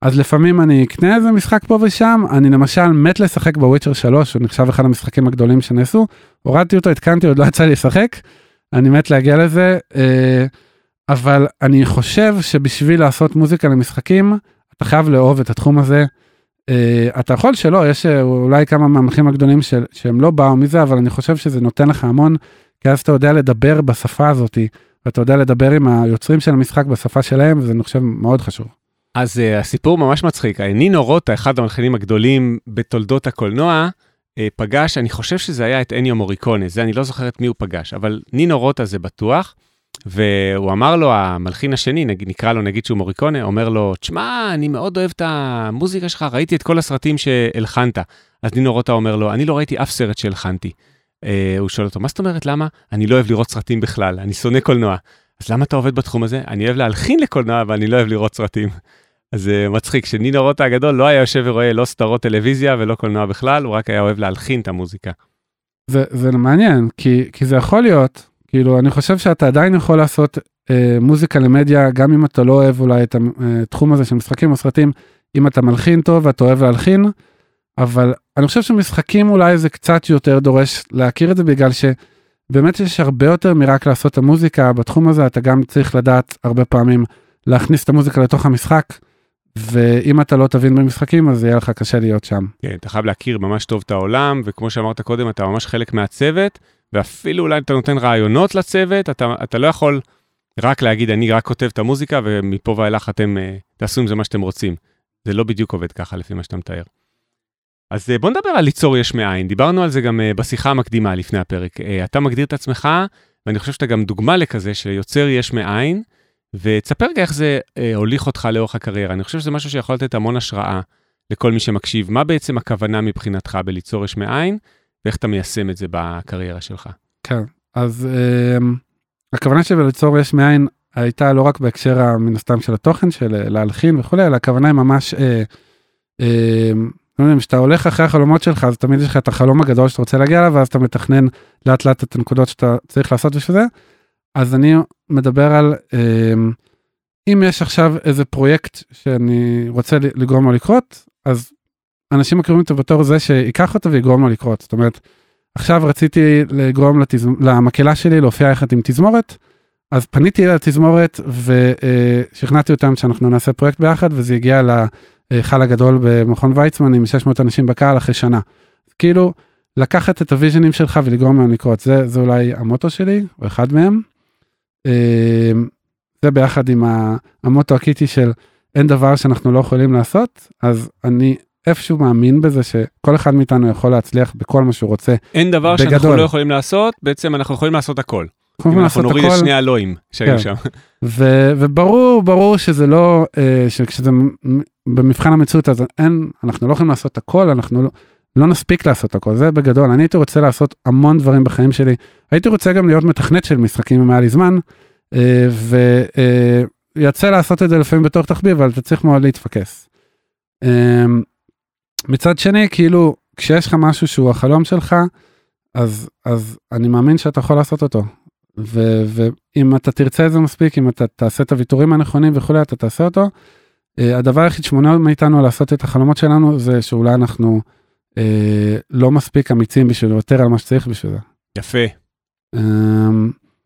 אז לפעמים אני אקנה איזה משחק פה ושם, אני למשל מת לשחק בוויצ'ר 3, הוא נחשב אחד המשחקים הגדולים שנעשו, הורדתי אותו, התקנתי, עוד לא יצא לי לשחק, אני מת להגיע לזה, אה, אבל אני חושב שבשביל לעשות מוזיקה למשחקים, אתה חייב לאהוב את התחום הזה. אה, אתה יכול שלא, יש אה, אולי כמה מהמחים הגדולים של, שהם לא באו מזה, אבל אני חושב שזה נותן לך המון, כי אז אתה יודע לדבר בשפה הזאתי, ואתה יודע לדבר עם היוצרים של המשחק בשפה שלהם, וזה אני חושב מאוד חשוב. אז uh, הסיפור ממש מצחיק. נינו רוטה, אחד המלחינים הגדולים בתולדות הקולנוע, uh, פגש, אני חושב שזה היה את אניו מוריקונה, זה אני לא זוכר את מי הוא פגש, אבל נינו רוטה זה בטוח, והוא אמר לו, המלחין השני, נקרא לו נגיד שהוא מוריקונה, אומר לו, תשמע, אני מאוד אוהב את המוזיקה שלך, ראיתי את כל הסרטים שהלחנת. אז נינו רוטה אומר לו, אני לא ראיתי אף סרט שהלחנתי. Uh, הוא שואל אותו, מה זאת אומרת, למה? אני לא אוהב לראות סרטים בכלל, אני שונא קולנוע. אז למה אתה עובד בתחום הזה? אני אוהב להלחין לקולנוע, אבל אני לא אוהב לראות סרטים. אז uh, מצחיק שנינו רוטה הגדול לא היה יושב ורואה לא סדרות טלוויזיה ולא קולנוע בכלל, הוא רק היה אוהב להלחין את המוזיקה. זה, זה מעניין, כי, כי זה יכול להיות, כאילו, אני חושב שאתה עדיין יכול לעשות אה, מוזיקה למדיה, גם אם אתה לא אוהב אולי את התחום אה, הזה של משחקים או סרטים, אם אתה מלחין טוב ואתה אוהב להלחין, אבל אני חושב שמשחקים אולי זה קצת יותר דורש להכיר את זה, בגלל שבאמת יש הרבה יותר מרק לעשות את המוזיקה, בתחום הזה אתה גם צריך לדעת הרבה פעמים להכניס את המוזיקה לתוך המשחק. ואם אתה לא תבין במשחקים אז יהיה לך קשה להיות שם. כן, אתה חייב להכיר ממש טוב את העולם, וכמו שאמרת קודם, אתה ממש חלק מהצוות, ואפילו אולי אתה נותן רעיונות לצוות, אתה, אתה לא יכול רק להגיד, אני רק כותב את המוזיקה, ומפה ואילך אתם uh, תעשו עם זה מה שאתם רוצים. זה לא בדיוק עובד ככה, לפי מה שאתה מתאר. אז uh, בוא נדבר על ליצור יש מאין. דיברנו על זה גם uh, בשיחה המקדימה לפני הפרק. Uh, אתה מגדיר את עצמך, ואני חושב שאתה גם דוגמה לכזה, שיוצר יש מאין, ותספר רגע איך זה uh, הוליך אותך לאורך הקריירה. אני חושב שזה משהו שיכול לתת המון השראה לכל מי שמקשיב. מה בעצם הכוונה מבחינתך בליצור יש מאין? ואיך אתה מיישם את זה בקריירה שלך. כן, אז uh, הכוונה שלי ליצור יש מאין הייתה לא רק בהקשר מן הסתם של התוכן של אה, להלחין וכולי, אלא הכוונה היא ממש, uh, uh, לא יודע, כשאתה הולך אחרי החלומות שלך, אז תמיד יש לך את החלום הגדול שאתה רוצה להגיע אליו, ואז אתה מתכנן לאט לאט את הנקודות שאתה צריך לעשות בשביל זה. אז אני מדבר על, uh, אם יש עכשיו איזה פרויקט שאני רוצה לגרום לו לקרות, אז אנשים מכירים אותו בתור זה שיקח אותו ויגרום לו לקרות. זאת אומרת, עכשיו רציתי לגרום לתז... למקהלה שלי להופיע יחד עם תזמורת, אז פניתי לתזמורת ושכנעתי אותם שאנחנו נעשה פרויקט ביחד, וזה הגיע להיכל הגדול במכון ויצמן עם 600 אנשים בקהל אחרי שנה. כאילו, לקחת את הוויז'נים שלך ולגרום להם לקרות, זה, זה אולי המוטו שלי, או אחד מהם. אה, זה ביחד עם המוטו הקיטי של אין דבר שאנחנו לא יכולים לעשות, אז אני איפשהו מאמין בזה שכל אחד מאיתנו יכול להצליח בכל מה שהוא רוצה. אין דבר בגדול. שאנחנו לא יכולים לעשות, בעצם אנחנו יכולים לעשות הכל. אנחנו אנחנו נוריד את שני הלואים שהיו כן. שם. ו- וברור, ברור שזה לא, אה, שכשזה במבחן המציאות אז אין, אנחנו לא יכולים לעשות הכל, אנחנו לא, לא נספיק לעשות הכל, זה בגדול. אני הייתי רוצה לעשות המון דברים בחיים שלי. הייתי רוצה גם להיות מתכנת של משחקים אם היה לי זמן, אה, ויצא אה, לעשות את זה לפעמים בתוך תחביב, אבל אתה צריך מאוד להתפקס. אה, מצד שני, כאילו, כשיש לך משהו שהוא החלום שלך, אז, אז אני מאמין שאתה יכול לעשות אותו. ואם אתה תרצה את זה מספיק, אם אתה תעשה את הוויתורים הנכונים וכולי, אתה תעשה אותו. הדבר היחיד שמונע מאיתנו לעשות את החלומות שלנו זה שאולי אנחנו אה, לא מספיק אמיצים בשביל לוותר על מה שצריך בשביל זה. יפה. אה,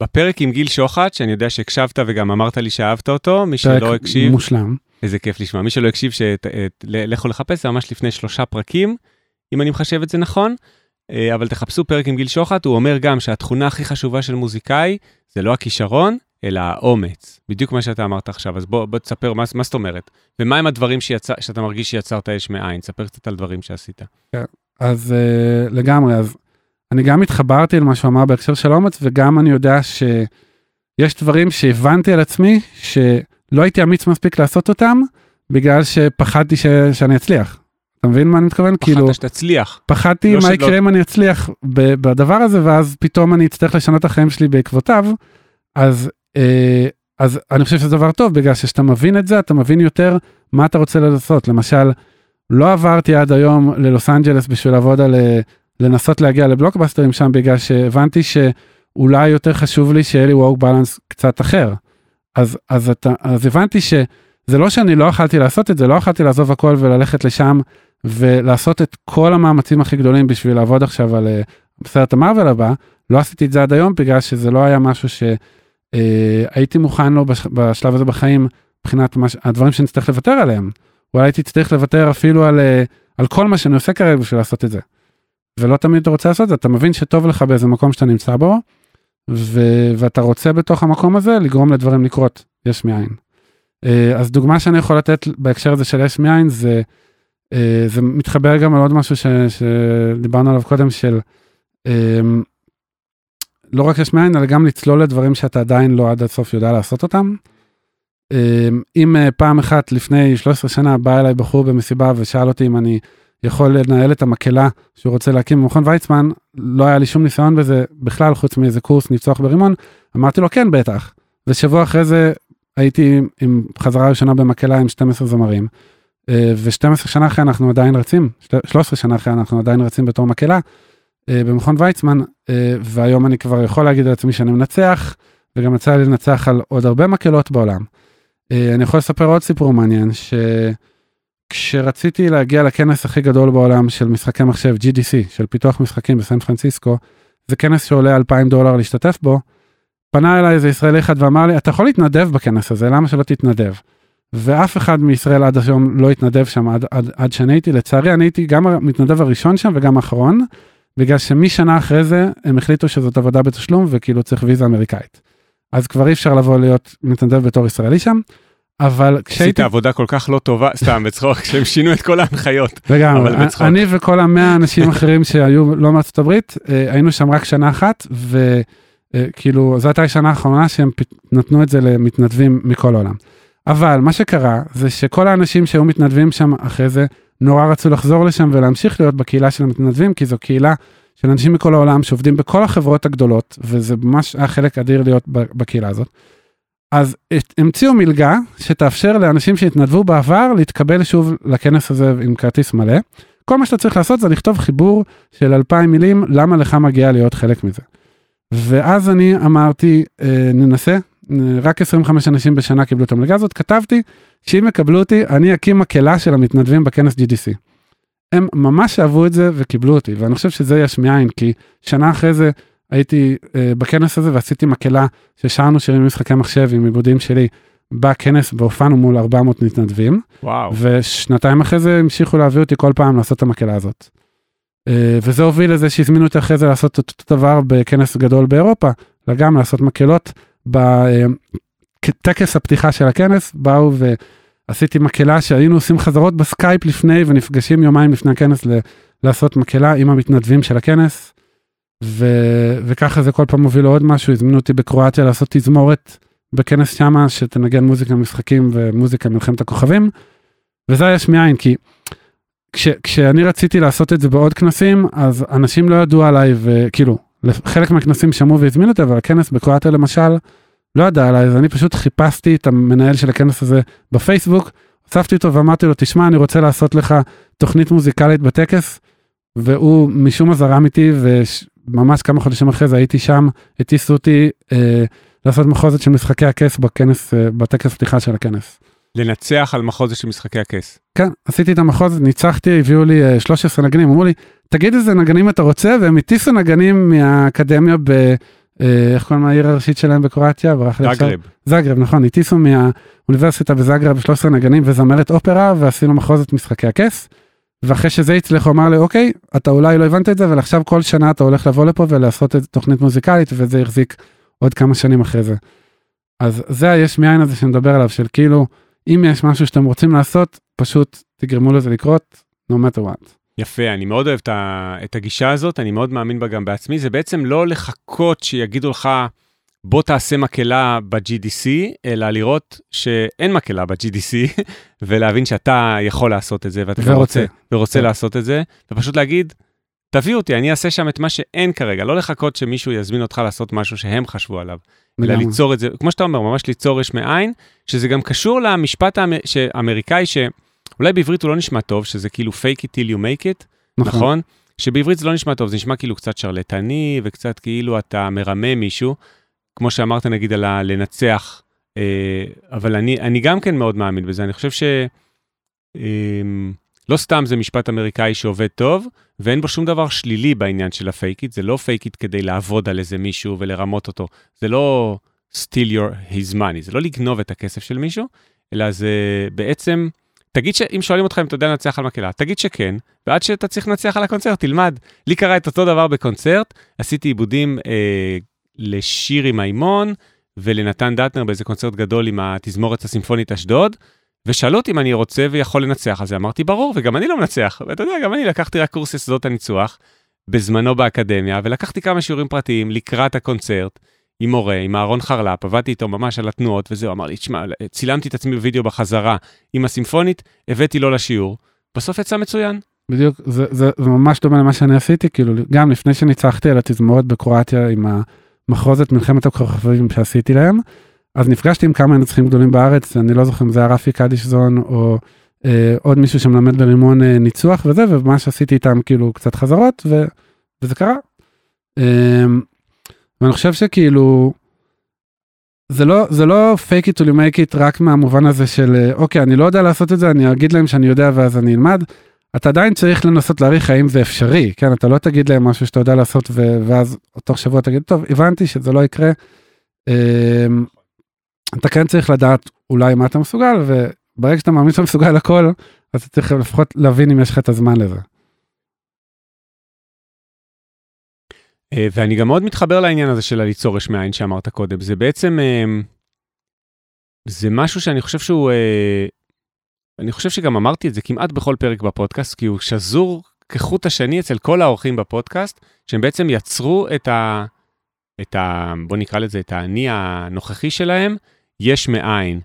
בפרק עם גיל שוחט, שאני יודע שהקשבת וגם אמרת לי שאהבת אותו, מי שלא הקשיב, מושלם. איזה כיף לשמוע. מי שלא הקשיב, שלכו לחפש, זה ממש לפני שלושה פרקים, אם אני מחשב את זה נכון. אה, אבל תחפשו פרק עם גיל שוחט, הוא אומר גם שהתכונה הכי חשובה של מוזיקאי זה לא הכישרון, אלא האומץ. בדיוק מה שאתה אמרת עכשיו, אז בוא, בוא תספר מה, מה זאת אומרת. ומה הם הדברים שיצא, שאתה מרגיש שיצרת יש מאין? ספר קצת על דברים שעשית. אז uh, לגמרי, אז אני גם התחברתי למה שהוא אמר בהקשר של אומץ, וגם אני יודע שיש דברים שהבנתי על עצמי, שלא הייתי אמיץ מספיק לעשות אותם, בגלל שפחדתי ש... שאני אצליח. אתה מבין מה אני מתכוון? פחדת כאילו, שתצליח. פחדתי לא מה שלא- יקרה אם אני אצליח בדבר הזה, ואז פתאום אני אצטרך לשנות את החיים שלי בעקבותיו. אז, אז אני חושב שזה דבר טוב, בגלל שכשאתה מבין את זה, אתה מבין יותר מה אתה רוצה לעשות. למשל, לא עברתי עד היום ללוס אנג'לס בשביל לעבוד על אה, לנסות להגיע לבלוקבאסטרים שם, בגלל שהבנתי שאולי יותר חשוב לי שיהיה לי וורק בלנס קצת אחר. אז, אז, אתה, אז הבנתי שזה לא שאני לא יכלתי לעשות את זה, לא יכלתי לעזוב הכל וללכת לשם ולעשות את כל המאמצים הכי גדולים בשביל לעבוד עכשיו על אה, סרט המרוויל הבא, לא עשיתי את זה עד היום בגלל שזה לא היה משהו שהייתי מוכן לו בש, בשלב הזה בחיים מבחינת מה, הדברים שנצטרך לוותר עליהם. אולי הייתי צריך לוותר אפילו על, אה, על כל מה שאני עושה כרגע בשביל לעשות את זה. ולא תמיד אתה רוצה לעשות את זה, אתה מבין שטוב לך באיזה מקום שאתה נמצא בו, ו, ואתה רוצה בתוך המקום הזה לגרום לדברים לקרות, יש מאין. אה, אז דוגמה שאני יכול לתת בהקשר הזה של יש מאין זה, אה, זה מתחבר גם על עוד משהו ש, שדיברנו עליו קודם של אה, לא רק יש מאין אלא גם לצלול לדברים שאתה עדיין לא עד הסוף יודע לעשות אותם. אה, אם אה, פעם אחת לפני 13 שנה בא אליי בחור במסיבה ושאל אותי אם אני יכול לנהל את המקהלה שהוא רוצה להקים במכון ויצמן, לא היה לי שום ניסיון בזה בכלל חוץ מאיזה קורס ניצוח ברימון, אמרתי לו כן בטח. ושבוע אחרי זה הייתי עם חזרה ראשונה במקהלה עם 12 זמרים. אה, ו-12 שנה אחרי אנחנו עדיין רצים, 13 שנה אחרי אנחנו עדיין רצים בתור מקהלה במכון ויצמן, אה, והיום אני כבר יכול להגיד על עצמי שאני מנצח, וגם יצא לי לנצח על עוד הרבה מקהלות בעולם. אה, אני יכול לספר עוד סיפור מעניין, שכשרציתי להגיע לכנס הכי גדול בעולם של משחקי מחשב, GDC, של פיתוח משחקים בסן פרנסיסקו, זה כנס שעולה 2,000 דולר להשתתף בו, פנה אליי איזה ישראלי אחד ואמר לי, אתה יכול להתנדב בכנס הזה, למה שלא תתנדב? ואף אחד מישראל עד היום לא התנדב שם עד, עד, עד שאני הייתי, לצערי אני הייתי גם המתנדב הראשון שם וגם האחרון, בגלל שמשנה אחרי זה הם החליטו שזאת עבודה בתשלום וכאילו צריך ויזה אמריקאית. אז כבר אי אפשר לבוא להיות מתנדב בתור ישראלי שם, אבל עשית כשהייתי, עבודה כל כך לא טובה, סתם בצחוק, שהם שינו את כל ההנחיות. לגמרי, בצחוק. אני וכל המאה אנשים אחרים שהיו לא מארצות הברית, אה, היינו שם רק שנה אחת, וכאילו זו הייתה השנה האחרונה שהם נתנו את זה למתנדבים מכל העולם. אבל מה שקרה זה שכל האנשים שהיו מתנדבים שם אחרי זה, נורא רצו לחזור לשם ולהמשיך להיות בקהילה של המתנדבים, כי זו קהילה של אנשים מכל העולם שעובדים בכל החברות הגדולות, וזה ממש היה חלק אדיר להיות בקהילה הזאת. אז המציאו מלגה שתאפשר לאנשים שהתנדבו בעבר להתקבל שוב לכנס הזה עם כרטיס מלא. כל מה שאתה צריך לעשות זה לכתוב חיבור של אלפיים מילים למה לך מגיע להיות חלק מזה. ואז אני אמרתי אה, ננסה, רק 25 אנשים בשנה קיבלו את המלגה הזאת, כתבתי שאם יקבלו אותי אני אקים מקהלה של המתנדבים בכנס GDC. הם ממש אהבו את זה וקיבלו אותי ואני חושב שזה יש מאין כי שנה אחרי זה הייתי אה, בכנס הזה ועשיתי מקהלה ששרנו שירים משחקי מחשב עם עיבודים שלי בכנס והופענו מול 400 מתנדבים וואו. ושנתיים אחרי זה המשיכו להביא אותי כל פעם לעשות את המקהלה הזאת. אה, וזה הוביל לזה שהזמינו אותי אחרי זה לעשות אותו דבר בכנס גדול באירופה, אלא גם לעשות מקהלות. בטקס הפתיחה של הכנס באו ועשיתי מקהלה שהיינו עושים חזרות בסקייפ לפני ונפגשים יומיים לפני הכנס ל- לעשות מקהלה עם המתנדבים של הכנס. ו... וככה זה כל פעם הוביל לעוד משהו, הזמינו אותי בקרואטיה לעשות תזמורת בכנס שמה שתנגן מוזיקה משחקים ומוזיקה מלחמת הכוכבים. וזה יש מאין כי כש, כשאני רציתי לעשות את זה בעוד כנסים אז אנשים לא ידעו עליי וכאילו חלק מהכנסים שמעו והזמינו אותי אבל הכנס בקרואטיה למשל לא ידע עליי אז אני פשוט חיפשתי את המנהל של הכנס הזה בפייסבוק הוספתי אותו ואמרתי לו תשמע אני רוצה לעשות לך תוכנית מוזיקלית בטקס והוא משום מה זרם איתי וממש כמה חודשים אחרי זה הייתי שם הטיסו אותי אה, לעשות מחוזת של משחקי הכס בכנס אה, בטקס פתיחה של הכנס. לנצח על מחוז של משחקי הכס. כן, עשיתי את המחוז, ניצחתי, הביאו לי אה, 13 נגנים, אמרו לי, תגיד איזה נגנים אתה רוצה, והם הטיסו נגנים מהאקדמיה ב... אה, איך קוראים לעיר הראשית שלהם בקרואטיה? זגרב. זגרב, נכון, הטיסו מהאוניברסיטה בזגרב 13 נגנים וזמרת אופרה, ועשינו מחוז את משחקי הכס. ואחרי שזה הצליח, הוא אמר לי, אוקיי, אתה אולי לא הבנת את זה, אבל עכשיו כל שנה אתה הולך לבוא לפה ולעשות את תוכנית מוזיקלית, וזה החזיק עוד כמה שנים אחרי זה. אז זה היש מאין הזה שנדבר עליו, של כאילו, אם יש משהו שאתם רוצים לעשות, פשוט תגרמו לזה לקרות, no matter what. יפה, אני מאוד אוהב את ה- את הגישה הזאת, אני מאוד מאמין בה גם בעצמי. זה בעצם לא לחכות שיגידו לך, בוא תעשה מקהלה ב-GDC, אלא לראות שאין מקהלה ב-GDC, ולהבין שאתה יכול לעשות את זה, ואתה ורוצה. רוצה, ורוצה כן. לעשות את זה, ופשוט להגיד, תביא אותי, אני אעשה שם את מה שאין כרגע, לא לחכות שמישהו יזמין אותך לעשות משהו שהם חשבו עליו. אלא. ליצור את זה, כמו שאתה אומר, ממש ליצור יש מאין, שזה גם קשור למשפט האמ- האמריקאי, שאולי בעברית הוא לא נשמע טוב, שזה כאילו fake it till you make it, נכון? שבעברית זה לא נשמע טוב, זה נשמע כאילו קצת שרלטני, וקצת כאילו אתה מרמה מישהו, כמו שאמרת נגיד על הלנצח, אה, אבל אני, אני גם כן מאוד מאמין בזה, אני חושב ש... לא סתם זה משפט אמריקאי שעובד טוב, ואין בו שום דבר שלילי בעניין של ה fake it, זה לא fake it כדי לעבוד על איזה מישהו ולרמות אותו, זה לא steal your his money, זה לא לגנוב את הכסף של מישהו, אלא זה בעצם, תגיד שאם שואלים אותך אם אתה יודע לנצח על מקהלה, תגיד שכן, ועד שאתה צריך לנצח על הקונצרט, תלמד. לי קרה את אותו דבר בקונצרט, עשיתי עיבודים אה, לשירי מימון ולנתן דטנר באיזה קונצרט גדול עם התזמורת הסימפונית אשדוד, ושאלו אותי אם אני רוצה ויכול לנצח על זה, אמרתי ברור, וגם אני לא מנצח. ואתה יודע, גם אני לקחתי רק קורס יסודות הניצוח, בזמנו באקדמיה, ולקחתי כמה שיעורים פרטיים לקראת הקונצרט, עם מורה, עם אהרון חרל"פ, עבדתי איתו ממש על התנועות וזהו, אמר לי, תשמע, צילמתי את עצמי בווידאו בחזרה עם הסימפונית, הבאתי לו לשיעור, בסוף יצא מצוין. בדיוק, זה, זה, זה ממש דומה למה שאני עשיתי, כאילו, גם לפני שניצחתי על התזמורת בקרואטיה עם המחרוזת מלחמת הכוכבים שעשיתי להם, אז נפגשתי עם כמה נצחים גדולים בארץ, אני לא זוכר אם זה היה רפי קדישזון או אה, עוד מישהו שמלמד ברימון אה, ניצוח וזה, וממש עשיתי איתם כאילו קצת חזרות, ו, וזה קרה. אה, ואני חושב שכאילו, זה לא, זה לא fake it you make it רק מהמובן הזה של אה, אוקיי, אני לא יודע לעשות את זה, אני אגיד להם שאני יודע ואז אני אלמד. אתה עדיין צריך לנסות להעריך האם זה אפשרי, כן? אתה לא תגיד להם משהו שאתה יודע לעשות ואז תוך שבוע תגיד, טוב, הבנתי שזה לא יקרה. אתה כן צריך לדעת אולי מה אתה מסוגל, וברגע שאתה מאמין שאתה מסוגל אז אתה צריך לפחות להבין אם יש לך את הזמן לזה. אה, ואני גם מאוד מתחבר לעניין הזה של הליצור יש מאין שאמרת קודם. זה בעצם, אה, זה משהו שאני חושב שהוא, אה, אני חושב שגם אמרתי את זה כמעט בכל פרק בפודקאסט, כי הוא שזור כחוט השני אצל כל האורחים בפודקאסט, שהם בעצם יצרו את ה... את ה... בוא נקרא לזה, את האני הנוכחי שלהם, יש מאין.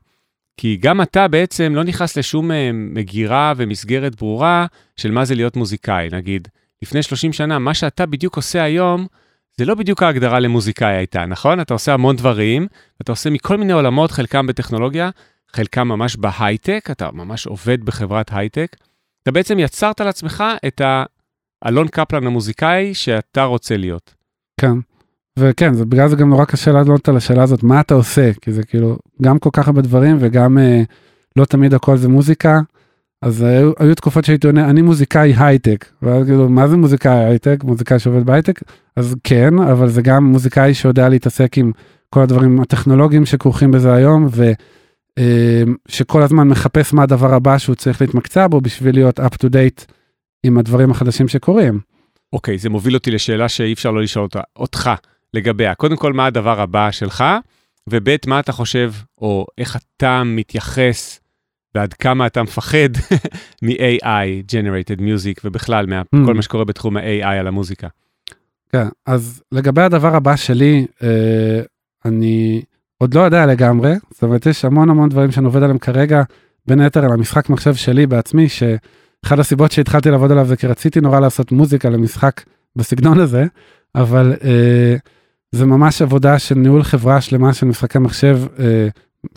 כי גם אתה בעצם לא נכנס לשום אה, מגירה ומסגרת ברורה של מה זה להיות מוזיקאי. נגיד, לפני 30 שנה, מה שאתה בדיוק עושה היום, זה לא בדיוק ההגדרה למוזיקאי הייתה, נכון? אתה עושה המון דברים, אתה עושה מכל מיני עולמות, חלקם בטכנולוגיה, חלקם ממש בהייטק, אתה ממש עובד בחברת הייטק. אתה בעצם יצרת לעצמך את האלון קפלן המוזיקאי שאתה רוצה להיות. כן. וכן, זה בגלל זה גם נורא קשה לענות על השאלה הזאת, מה אתה עושה? כי זה כאילו, גם כל כך הרבה דברים וגם אה, לא תמיד הכל זה מוזיקה. אז היו, היו תקופות שהייתי עונה, אני מוזיקאי הייטק. ואז כאילו, מה זה מוזיקאי הייטק? מוזיקאי שעובד בהייטק? אז כן, אבל זה גם מוזיקאי שיודע להתעסק עם כל הדברים הטכנולוגיים שכרוכים בזה היום, ושכל הזמן מחפש מה הדבר הבא שהוא צריך להתמקצע בו בשביל להיות up to date עם הדברים החדשים שקורים. אוקיי, זה מוביל אותי לשאלה שאי אפשר לא לשאול אותה, אותך לגביה. קודם כל, מה הדבר הבא שלך, וב' מה אתה חושב, או איך אתה מתייחס, ועד כמה אתה מפחד מ-AI, Generated Music, ובכלל, מכל מה שקורה בתחום ה-AI על המוזיקה. כן, אז לגבי הדבר הבא שלי, אה, אני עוד לא יודע לגמרי, זאת אומרת, יש המון המון דברים שאני עובד עליהם כרגע, בין היתר על המשחק מחשב שלי בעצמי, שאחד הסיבות שהתחלתי לעבוד עליו זה כי רציתי נורא לעשות מוזיקה למשחק בסגנון הזה, אבל אה, זה ממש עבודה של ניהול חברה שלמה של משחקי מחשב, אה,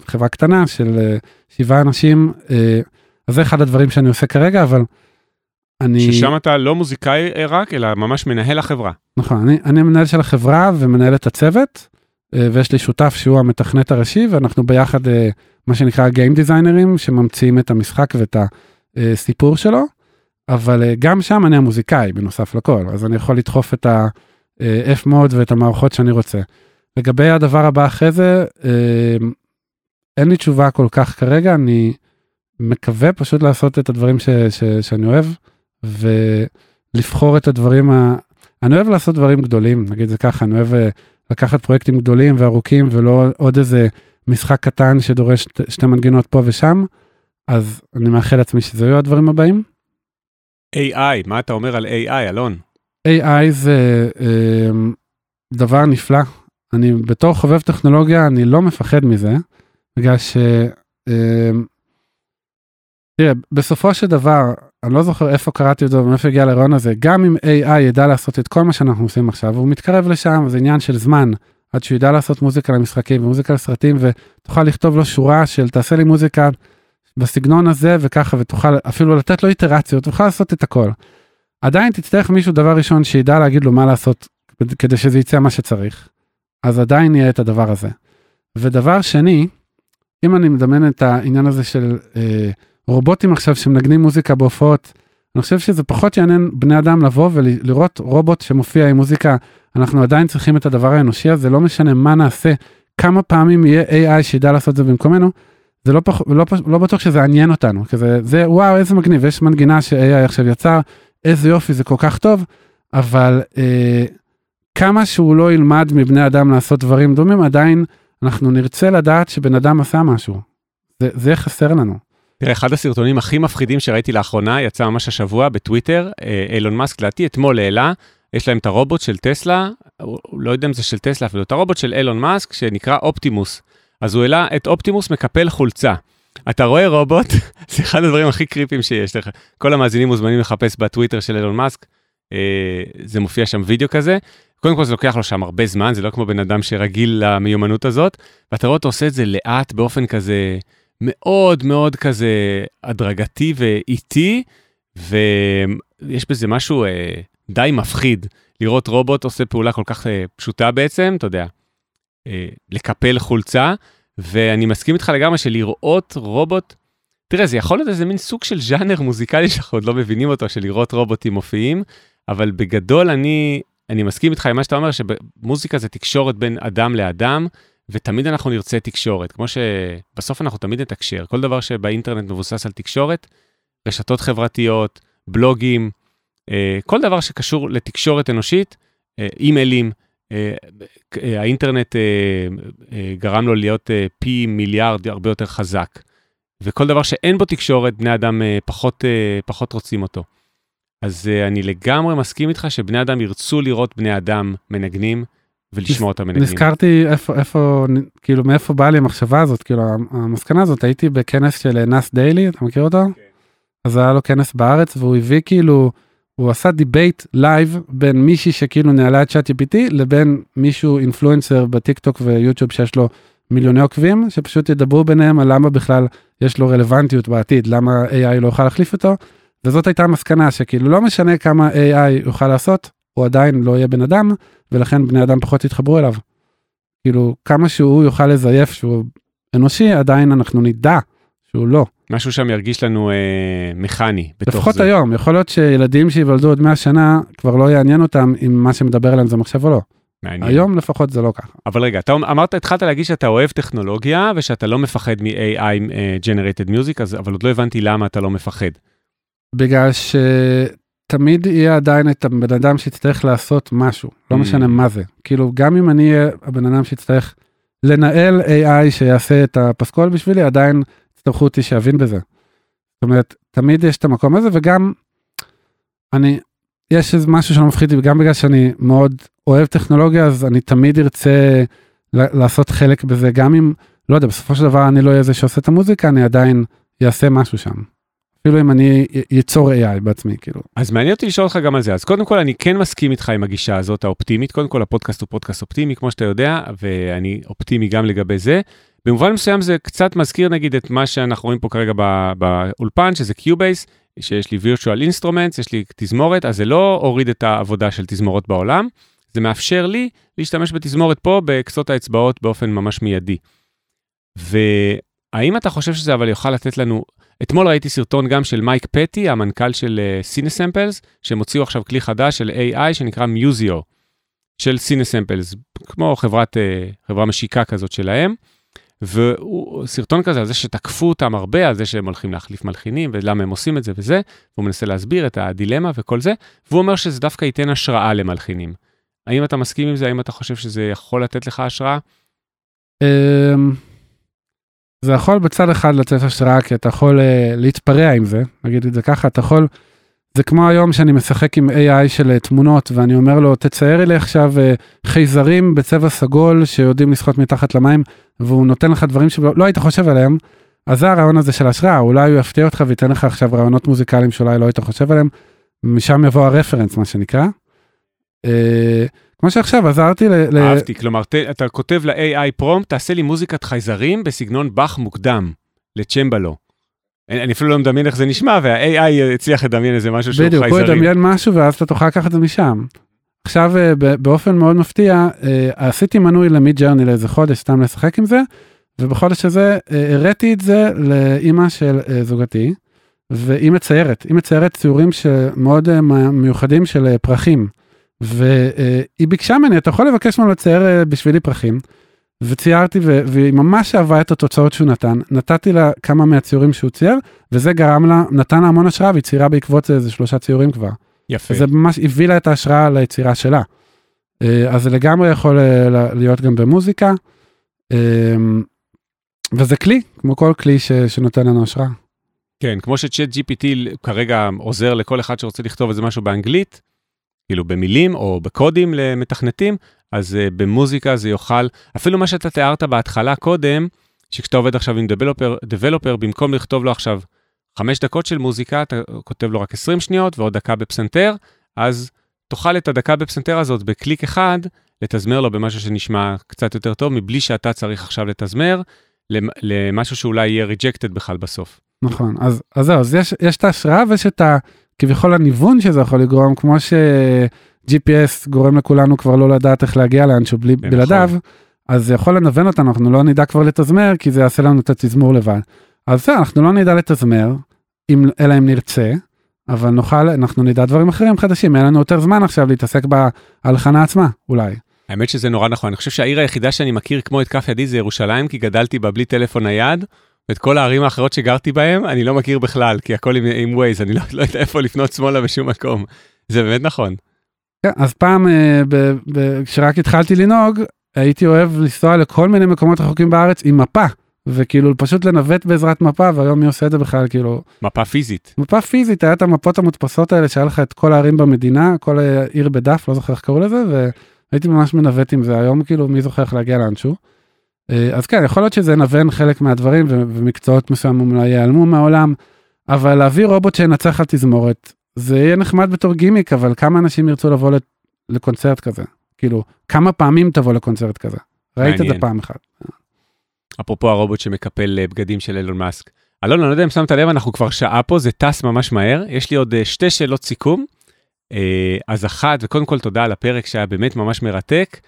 חברה קטנה של אה, שבעה אנשים, אה, אז זה אחד הדברים שאני עושה כרגע, אבל אני... ששם אתה לא מוזיקאי רק, אלא ממש מנהל החברה. נכון, אני, אני מנהל של החברה ומנהל את הצוות, אה, ויש לי שותף שהוא המתכנת הראשי, ואנחנו ביחד אה, מה שנקרא Game Designers שממציאים את המשחק ואת הסיפור שלו, אבל אה, גם שם אני המוזיקאי בנוסף לכל, אז אני יכול לדחוף את ה-F מוד ואת המערכות שאני רוצה. לגבי הדבר הבא אחרי זה, אה, אין לי תשובה כל כך כרגע, אני מקווה פשוט לעשות את הדברים ש, ש, שאני אוהב, ולבחור את הדברים ה... אני אוהב לעשות דברים גדולים, נגיד זה ככה, אני אוהב אה, לקחת פרויקטים גדולים וארוכים ולא עוד איזה משחק קטן שדורש שתי מנגינות פה ושם, אז אני מאחל לעצמי שזה יהיו הדברים הבאים. AI, מה אתה אומר על AI, אלון? AI זה אה, דבר נפלא. אני בתור חובב טכנולוגיה, אני לא מפחד מזה, בגלל ש... אה, תראה, בסופו של דבר, אני לא זוכר איפה קראתי את זה ומאיפה הגיע לרעיון הזה, גם אם AI ידע לעשות את כל מה שאנחנו עושים עכשיו, הוא מתקרב לשם, זה עניין של זמן, עד שהוא ידע לעשות מוזיקה למשחקים ומוזיקה לסרטים, ותוכל לכתוב לו שורה של תעשה לי מוזיקה בסגנון הזה וככה, ותוכל אפילו לתת לו איטרציות, תוכל לעשות את הכל. עדיין תצטרך מישהו דבר ראשון שידע להגיד לו מה לעשות כדי שזה יצא מה שצריך. אז עדיין יהיה את הדבר הזה. ודבר שני, אם אני מדמיין את העניין הזה של אה, רובוטים עכשיו שמנגנים מוזיקה בהופעות, אני חושב שזה פחות יעניין בני אדם לבוא ולראות רובוט שמופיע עם מוזיקה, אנחנו עדיין צריכים את הדבר האנושי הזה, לא משנה מה נעשה, כמה פעמים יהיה AI שידע לעשות זה במקומנו, זה לא, פח, לא, לא בטוח שזה יעניין אותנו, כזה, זה וואו איזה מגניב, יש מנגינה ש-AI עכשיו יצר, איזה יופי זה כל כך טוב, אבל אה, כמה שהוא לא ילמד מבני אדם לעשות דברים דומים, עדיין אנחנו נרצה לדעת שבן אדם עשה משהו. זה, זה חסר לנו. תראה, אחד הסרטונים הכי מפחידים שראיתי לאחרונה, יצא ממש השבוע בטוויטר, אה, אילון מאסק, לדעתי אתמול העלה, יש להם את הרובוט של טסלה, לא יודע אם זה של טסלה אפילו, את הרובוט של אילון מאסק, שנקרא אופטימוס. אז הוא העלה את אופטימוס מקפל חולצה. אתה רואה רובוט, זה אחד הדברים הכי קריפים שיש לך. כל המאזינים מוזמנים לחפש בטוויטר של אילון מאסק, אה, זה מופיע שם וידאו כזה. קודם כל זה לוקח לו שם הרבה זמן, זה לא כמו בן אדם שרגיל למיומנות הזאת, ואתה רואה אותו עושה את זה לאט באופן כזה מאוד מאוד כזה הדרגתי ואיטי, ויש בזה משהו אה, די מפחיד, לראות רובוט עושה פעולה כל כך אה, פשוטה בעצם, אתה יודע, אה, לקפל חולצה, ואני מסכים איתך לגמרי שלראות רובוט, תראה, זה יכול להיות איזה מין סוג של ז'אנר מוזיקלי שאנחנו עוד לא מבינים אותו, של לראות רובוטים מופיעים, אבל בגדול אני, אני מסכים איתך עם מה שאתה אומר, שמוזיקה זה תקשורת בין אדם לאדם, ותמיד אנחנו נרצה תקשורת, כמו שבסוף אנחנו תמיד נתקשר. כל דבר שבאינטרנט מבוסס על תקשורת, רשתות חברתיות, בלוגים, אה, כל דבר שקשור לתקשורת אנושית, אה, אימיילים, האינטרנט גרם לו להיות פי מיליארד הרבה יותר חזק. וכל דבר שאין בו תקשורת, בני אדם פחות, פחות רוצים אותו. אז אני לגמרי מסכים איתך שבני אדם ירצו לראות בני אדם מנגנים ולשמוע אותם מנגנים. נזכרתי איפה, איפה, כאילו מאיפה באה לי המחשבה הזאת, כאילו המסקנה הזאת, הייתי בכנס של נאס דיילי, אתה מכיר אותו? כן. אז היה לו כנס בארץ והוא הביא כאילו, הוא עשה debate לייב בין מישהי שכאילו ניהלה את ChatGPT לבין מישהו influencer בטיק טוק ויוטיוב שיש לו מיליוני עוקבים שפשוט ידברו ביניהם על למה בכלל יש לו רלוונטיות בעתיד למה AI לא יוכל להחליף אותו. וזאת הייתה המסקנה שכאילו לא משנה כמה AI יוכל לעשות הוא עדיין לא יהיה בן אדם ולכן בני אדם פחות יתחברו אליו. כאילו כמה שהוא יוכל לזייף שהוא אנושי עדיין אנחנו נדע שהוא לא. משהו שם ירגיש לנו אה, מכני בתוך לפחות זה. היום, יכול להיות שילדים שיוולדו עוד 100 שנה כבר לא יעניין אותם אם מה שמדבר עליהם זה מחשב או לא. מעניין. היום לפחות זה לא ככה. אבל רגע, אתה אמרת, התחלת להגיד שאתה אוהב טכנולוגיה ושאתה לא מפחד מ-AI uh, Generated Music, אז, אבל עוד לא הבנתי למה אתה לא מפחד. בגלל שתמיד יהיה עדיין את הבן אדם שיצטרך לעשות משהו, לא mm. משנה מה זה. כאילו, גם אם אני אהיה הבן אדם שיצטרך לנהל AI שיעשה את הפסקול בשבילי, עדיין יצטרכו אותי שיבין בזה. זאת אומרת, תמיד יש את המקום הזה, וגם אני, יש איזה משהו שלא מפחיד אותי, גם בגלל שאני מאוד אוהב טכנולוגיה, אז אני תמיד ארצה לעשות חלק בזה, גם אם, לא יודע, בסופו של דבר אני לא אהיה זה שעושה את המוזיקה, אני עדיין אעשה משהו שם. אפילו אם אני ייצור AI בעצמי, כאילו. אז מעניין אותי לשאול אותך גם על זה. אז קודם כל, אני כן מסכים איתך עם הגישה הזאת, האופטימית. קודם כל, הפודקאסט הוא פודקאסט אופטימי, כמו שאתה יודע, ואני אופטימי גם לגבי זה. במובן מסוים זה קצת מזכיר נגיד את מה שאנחנו רואים פה כרגע באולפן, שזה Cubase, שיש לי virtual instruments, יש לי תזמורת, אז זה לא הוריד את העבודה של תזמורות בעולם, זה מאפשר לי להשתמש בתזמורת פה בקצות האצבעות באופן ממש מיידי. האם אתה חושב שזה אבל יוכל לתת לנו, אתמול ראיתי סרטון גם של מייק פטי, המנכ"ל של Cinesamples, שהם הוציאו עכשיו כלי חדש של AI שנקרא Musio, של Cinesamples, כמו חברת, חברה משיקה כזאת שלהם. וסרטון כזה על זה שתקפו אותם הרבה, על זה שהם הולכים להחליף מלחינים ולמה הם עושים את זה וזה, והוא מנסה להסביר את הדילמה וכל זה, והוא אומר שזה דווקא ייתן השראה למלחינים. האם אתה מסכים עם זה? האם אתה חושב שזה יכול לתת לך השראה? אמ, זה יכול בצד אחד לתת השראה, כי אתה יכול אה, להתפרע עם זה, נגיד את זה ככה, אתה יכול, זה כמו היום שאני משחק עם AI של אה, תמונות, ואני אומר לו, תצייר לי עכשיו אה, חייזרים בצבע סגול שיודעים לשחות מתחת למים, והוא נותן לך דברים שלא היית חושב עליהם, אז זה הרעיון הזה של השראה, אולי הוא יפתיע אותך וייתן לך עכשיו רעיונות מוזיקליים שאולי לא היית חושב עליהם, משם יבוא הרפרנס, מה שנקרא. כמו שעכשיו עזרתי ל... אהבתי, כלומר, ת, אתה כותב ל-AI פרומפט, תעשה לי מוזיקת חייזרים בסגנון באך מוקדם, לצ'מבלו. אני אפילו לא מדמיין איך זה נשמע, וה-AI הצליח לדמיין איזה משהו שהוא חייזרים. בדיוק, הוא ידמיין משהו ואז אתה תוכל לקחת את זה משם. עכשיו, אה, באופן מאוד מפתיע, אה, עשיתי מנוי למיד ג'רני לאיזה חודש, סתם לשחק עם זה, ובחודש הזה אה, הראתי את זה לאימא של זוגתי, והיא מציירת, היא מציירת ציורים מאוד מיוחדים של פרחים. והיא ביקשה ממני, אתה יכול לבקש ממנו לצייר בשבילי פרחים. וציירתי והיא ממש אהבה את התוצאות שהוא נתן, נתתי לה כמה מהציורים שהוא צייר, וזה גרם לה, נתן לה המון השראה והיא ציירה בעקבות זה איזה שלושה ציורים כבר. יפה. זה ממש הביא לה את ההשראה ליצירה שלה. אה, אז זה לגמרי יכול אה, להיות גם במוזיקה. וזה כלי, כמו כל כלי ש, שנותן לנו השראה. כן, כמו שצ'אט GPT כרגע עוזר לכל אחד שרוצה לכתוב איזה משהו באנגלית, כאילו במילים או בקודים למתכנתים, אז uh, במוזיקה זה יוכל, אפילו מה שאתה תיארת בהתחלה קודם, שכשאתה עובד עכשיו עם דבלופר, דבלופר, במקום לכתוב לו עכשיו חמש דקות של מוזיקה, אתה כותב לו רק 20 שניות ועוד דקה בפסנתר, אז תוכל את הדקה בפסנתר הזאת בקליק אחד, לתזמר לו במשהו שנשמע קצת יותר טוב, מבלי שאתה צריך עכשיו לתזמר, למשהו שאולי יהיה ריג'קטד בכלל בסוף. נכון, אז, אז זהו, אז יש, יש את ההשראה ויש את ה... כביכול הניוון שזה יכול לגרום, כמו ש-GPS גורם לכולנו כבר לא לדעת איך להגיע לאנשהו בלי, נכון. בלעדיו, אז זה יכול לנוון אותנו, אנחנו לא נדע כבר לתזמר, כי זה יעשה לנו את התזמור לבד. אז זה, אנחנו לא נדע לתזמר, אם, אלא אם נרצה, אבל נוכל, אנחנו נדע דברים אחרים חדשים, אין לנו יותר זמן עכשיו להתעסק בהלחנה עצמה, אולי. האמת שזה נורא נכון, אני חושב שהעיר היחידה שאני מכיר כמו את כף ידי זה ירושלים, כי גדלתי בה בלי טלפון נייד, ואת כל הערים האחרות שגרתי בהן, אני לא מכיר בכלל, כי הכל עם, עם ווייז, אני לא, לא יודע איפה לפנות שמאלה בשום מקום. זה באמת נכון. כן, אז פעם, אה, כשרק התחלתי לנהוג, הייתי אוהב לנסוע לכל מיני מקומות רחוקים בארץ עם מפה, וכאילו פשוט לנווט בעזרת מפה, והיום מי עושה את זה בכלל, כאילו... מפה פיזית. מפה פיזית, היה את המפות המודפסות האלה, שהיה לך את כל הערים במדינה, כל עיר בדף, לא זוכר איך קראו לזה, והייתי ממש מנווט עם זה, היום כאילו מי זוכר איך להגיע לאנשהו. אה, אז כן, יכול להיות שזה נוון חלק מהדברים ומקצועות מסוימים אולי ייעלמו מהעולם, אבל להביא רובוט שינצח על תזמורת, זה יהיה נחמד בתור גימיק, אבל כמה אנשים ירצו לבוא לקונצרט כזה? כאילו, כמה פעמים תבוא לקונצרט כזה? ראית את זה פעם אחת. אפרופו הרובוט שמקפל אה, בגדים של אילון מאסק. אלון, אני לא יודע אם שמת לב, אנחנו כבר שעה פה, זה טס ממש מהר. יש לי עוד אה, שתי שאלות סיכום. אז אחת, וקודם כל תודה על הפרק שהיה באמת ממש מרתק.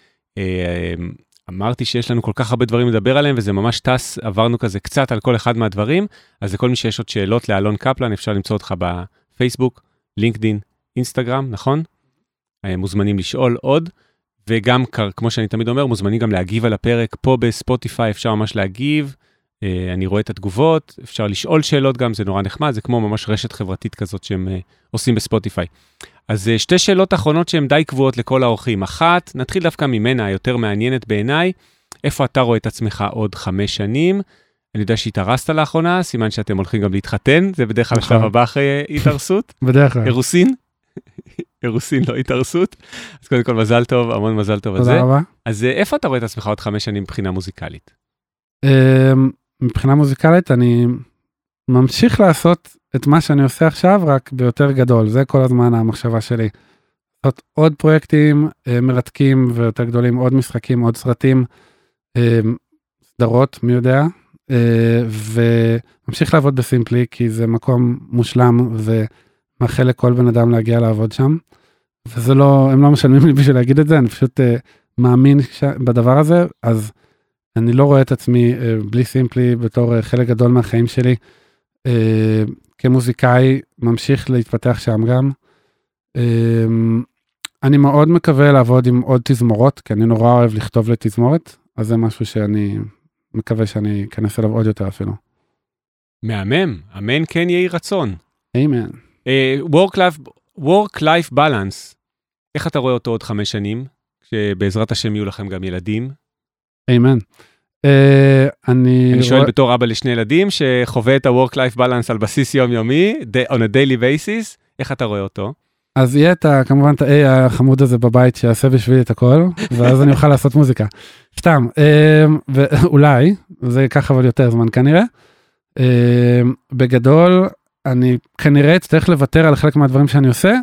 אמרתי שיש לנו כל כך הרבה דברים לדבר עליהם, וזה ממש טס, עברנו כזה קצת על כל אחד מהדברים, אז לכל מי שיש עוד שאלות לאלון קפלן, אפשר למצוא אותך בפייסבוק, לינקדין, אינסטגרם, נכון? אה, מוזמנים לשאול עוד, וגם, כמו שאני תמיד אומר, מוזמנים גם להגיב על הפרק פה בספוטיפיי, אפשר ממש להגיב, אה, אני רואה את התגובות, אפשר לשאול שאלות גם, זה נורא נחמד, זה כמו ממש רשת חברתית כזאת שהם אה, עושים בספוטיפיי. אז אה, שתי שאלות אחרונות שהן די קבועות לכל האורחים. אחת, נתחיל דווקא ממנה, היותר מעניינת בעיניי, איפה אתה רואה את עצמך עוד חמש שנים? אני יודע שהתארסת לאחרונה, סימן שאתם הולכים גם להתחתן, זה בדרך כלל השלב נכון. הבא אחרי התארסות. בדרך כלל. אירוסין? אירוסין, לא התארסות. אז קודם כל מזל טוב, המון מזל טוב על זה. תודה רבה. אז איפה אתה רואה את עצמך עוד חמש שנים מבחינה מוזיקלית? אמ, מבחינה מוזיקלית אני ממשיך לעשות את מה שאני עושה עכשיו רק ביותר גדול זה כל הזמן המחשבה שלי. לעשות עוד פרויקטים אה, מרתקים ויותר גדולים עוד משחקים עוד סרטים. אה, סדרות מי יודע אה, וממשיך לעבוד בסימפלי כי זה מקום מושלם ומאחל לכל בן אדם להגיע לעבוד שם. וזה לא הם לא משלמים לי בשביל להגיד את זה אני פשוט מאמין בדבר הזה אז אני לא רואה את עצמי אה, בלי סימפלי בתור אה, חלק גדול מהחיים שלי. אה, כמוזיקאי ממשיך להתפתח שם גם. אה, אני מאוד מקווה לעבוד עם עוד תזמורות, כי אני נורא אוהב לכתוב לתזמורת, אז זה משהו שאני מקווה שאני אכנס אליו עוד יותר אפילו. מהמם, אמן כן יהי רצון. איימן. Uh, work-life work balance, איך אתה רואה אותו עוד חמש שנים, שבעזרת השם יהיו לכם גם ילדים? איימן. Uh, אני, אני שואל בתור אבא לשני ילדים שחווה את ה-work-life balance על בסיס יומיומי, on a daily basis, איך אתה רואה אותו? אז יהיה את ה, כמובן את ה-A החמוד הזה בבית שיעשה בשבילי את הכל, ואז אני אוכל לעשות מוזיקה. סתם, אמ, ואולי, זה ייקח אבל יותר זמן כנראה. בגדול, אני כנראה אצטרך לוותר על חלק מהדברים שאני עושה.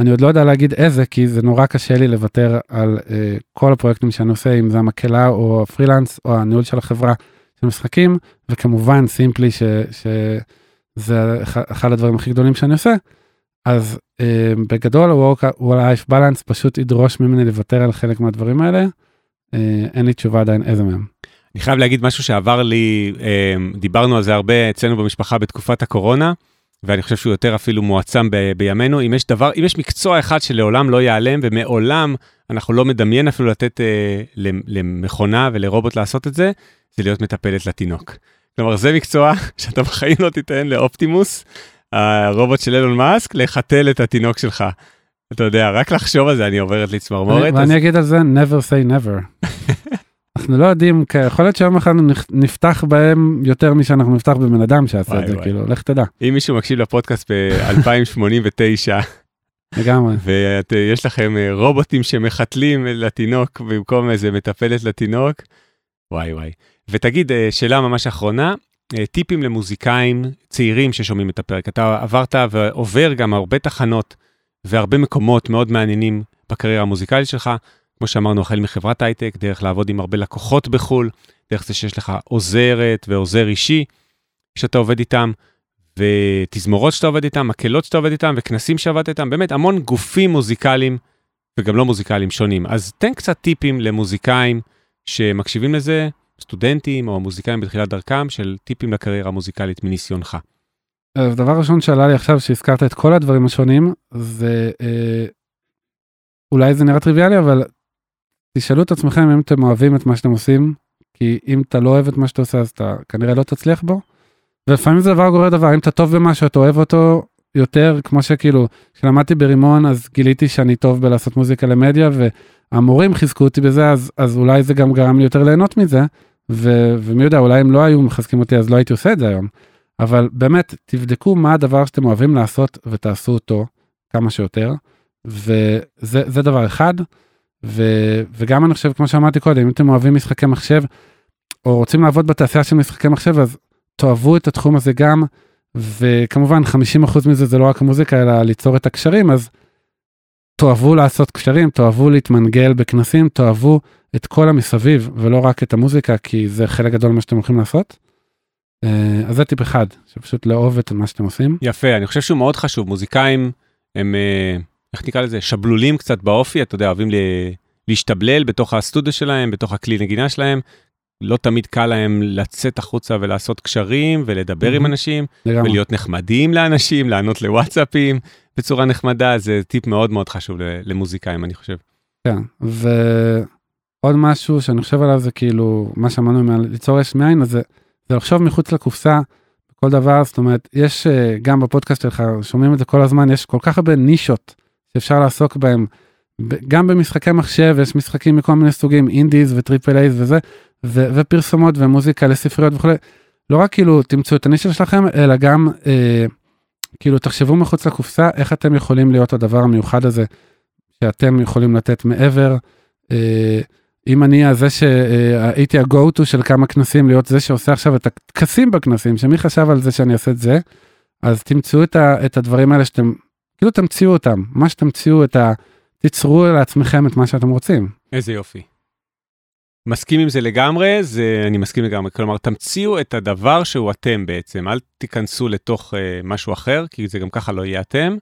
אני עוד לא יודע להגיד איזה, כי זה נורא קשה לי לוותר על אה, כל הפרויקטים שאני עושה, אם זה המקהלה או הפרילנס או הניהול של החברה של משחקים, וכמובן סימפלי ש, שזה אחד- הדברים הכי גדולים שאני עושה. אז אה, בגדול ה-work-life balance פשוט ידרוש ממני לוותר על חלק מהדברים האלה. אה, אין לי תשובה עדיין איזה מהם. אני חייב להגיד משהו שעבר לי, אה, דיברנו על זה הרבה אצלנו במשפחה בתקופת הקורונה, ואני חושב שהוא יותר אפילו מועצם ב- בימינו. אם יש דבר, אם יש מקצוע אחד שלעולם לא ייעלם, ומעולם אנחנו לא מדמיין אפילו לתת אה, למ- למכונה ולרובוט לעשות את זה, זה להיות מטפלת לתינוק. כלומר, זה מקצוע שאתה בחיים לא תיתן לאופטימוס, הרובוט של אילון מאסק, לחתל את התינוק שלך. אתה יודע, רק לחשוב על זה, אני עוברת לי צמרמורת. ואני אז- אגיד על זה never say never. אנחנו לא יודעים, יכול להיות שיום אחד נפ- נפתח בהם יותר משאנחנו נפתח בבן אדם וואי, את זה. כאילו, לך תדע, אם מישהו מקשיב לפודקאסט ב-2089, לגמרי. ויש לכם אה, רובוטים שמחתלים לתינוק במקום איזה מטפלת לתינוק, וואי וואי. ותגיד, אה, שאלה ממש אחרונה, אה, טיפים למוזיקאים צעירים ששומעים את הפרק. אתה עברת ועובר גם הרבה תחנות והרבה מקומות מאוד מעניינים בקריירה המוזיקלית שלך, כמו שאמרנו, החל מחברת הייטק, דרך לעבוד עם הרבה לקוחות בחו"ל, דרך זה שיש לך עוזרת ועוזר אישי שאתה עובד איתם, ותזמורות שאתה עובד איתם, מקהלות שאתה עובד איתם, וכנסים שעבדת איתם, באמת המון גופים מוזיקליים, וגם לא מוזיקליים שונים. אז תן קצת טיפים למוזיקאים שמקשיבים לזה, סטודנטים או מוזיקאים בתחילת דרכם, של טיפים לקריירה המוזיקלית מניסיונך. אז דבר ראשון שעלה לי עכשיו שהזכרת את כל הדברים השונים זה אה, אולי זה נראה טריוויאלי אבל תשאלו את עצמכם אם אתם אוהבים את מה שאתם עושים כי אם אתה לא אוהב את מה שאתה עושה אז אתה כנראה לא תצליח בו. ולפעמים זה דבר גורר דבר אם אתה טוב במשהו אתה אוהב אותו יותר כמו שכאילו כשלמדתי ברימון אז גיליתי שאני טוב בלעשות מוזיקה למדיה והמורים חיזקו אותי בזה אז אז אולי זה גם גרם לי יותר ליהנות מזה ו, ומי יודע אולי הם לא היו מחזקים אותי אז לא הייתי עושה את זה היום. אבל באמת תבדקו מה הדבר שאתם אוהבים לעשות ותעשו אותו כמה שיותר וזה זה דבר אחד ו, וגם אני חושב כמו שאמרתי קודם אם אתם אוהבים משחקי מחשב או רוצים לעבוד בתעשייה של משחקי מחשב אז תאהבו את התחום הזה גם וכמובן 50% מזה זה לא רק המוזיקה אלא ליצור את הקשרים אז תאהבו לעשות קשרים תאהבו להתמנגל בכנסים תאהבו את כל המסביב ולא רק את המוזיקה כי זה חלק גדול ממה שאתם הולכים לעשות. אה, אז זה טיפ אחד שפשוט לאהוב את מה שאתם עושים. יפה, אני חושב שהוא מאוד חשוב. מוזיקאים הם, אה, איך נקרא לזה, שבלולים קצת באופי, אתה יודע, אוהבים להשתבלל בתוך הסטודיו שלהם, בתוך הכלי נגינה שלהם. לא תמיד קל להם לצאת החוצה ולעשות קשרים ולדבר עם מהמם. אנשים לגמרי. ולהיות נחמדים לאנשים, לענות לוואטסאפים בצורה נחמדה, זה טיפ מאוד מאוד חשוב למוזיקאים, אני חושב. כן, ועוד משהו שאני חושב עליו זה כאילו מה שאמרנו עם ליצור יש מאין אז זה, זה לחשוב מחוץ לקופסה כל דבר זאת אומרת יש אה, גם בפודקאסט שלך שומעים את זה כל הזמן יש כל כך הרבה נישות שאפשר לעסוק בהם גם במשחקי מחשב יש משחקים מכל מיני סוגים indies ו triple A's וזה ו- ופרסומות ומוזיקה לספריות וכולי לא רק כאילו תמצאו את הנישה שלכם אלא גם אה, כאילו תחשבו מחוץ לקופסה איך אתם יכולים להיות הדבר המיוחד הזה שאתם יכולים לתת מעבר. אה, אם אני הזה שהייתי ה-go to של כמה כנסים להיות זה שעושה עכשיו את הטקסים בכנסים שמי חשב על זה שאני אעשה את זה אז תמצאו את, ה, את הדברים האלה שאתם כאילו תמציאו אותם מה שתמציאו את ה... תיצרו לעצמכם את מה שאתם רוצים. איזה יופי. מסכים עם זה לגמרי, זה אני מסכים לגמרי. כלומר, תמציאו את הדבר שהוא אתם בעצם, אל תיכנסו לתוך אה, משהו אחר, כי זה גם ככה לא יהיה אתם,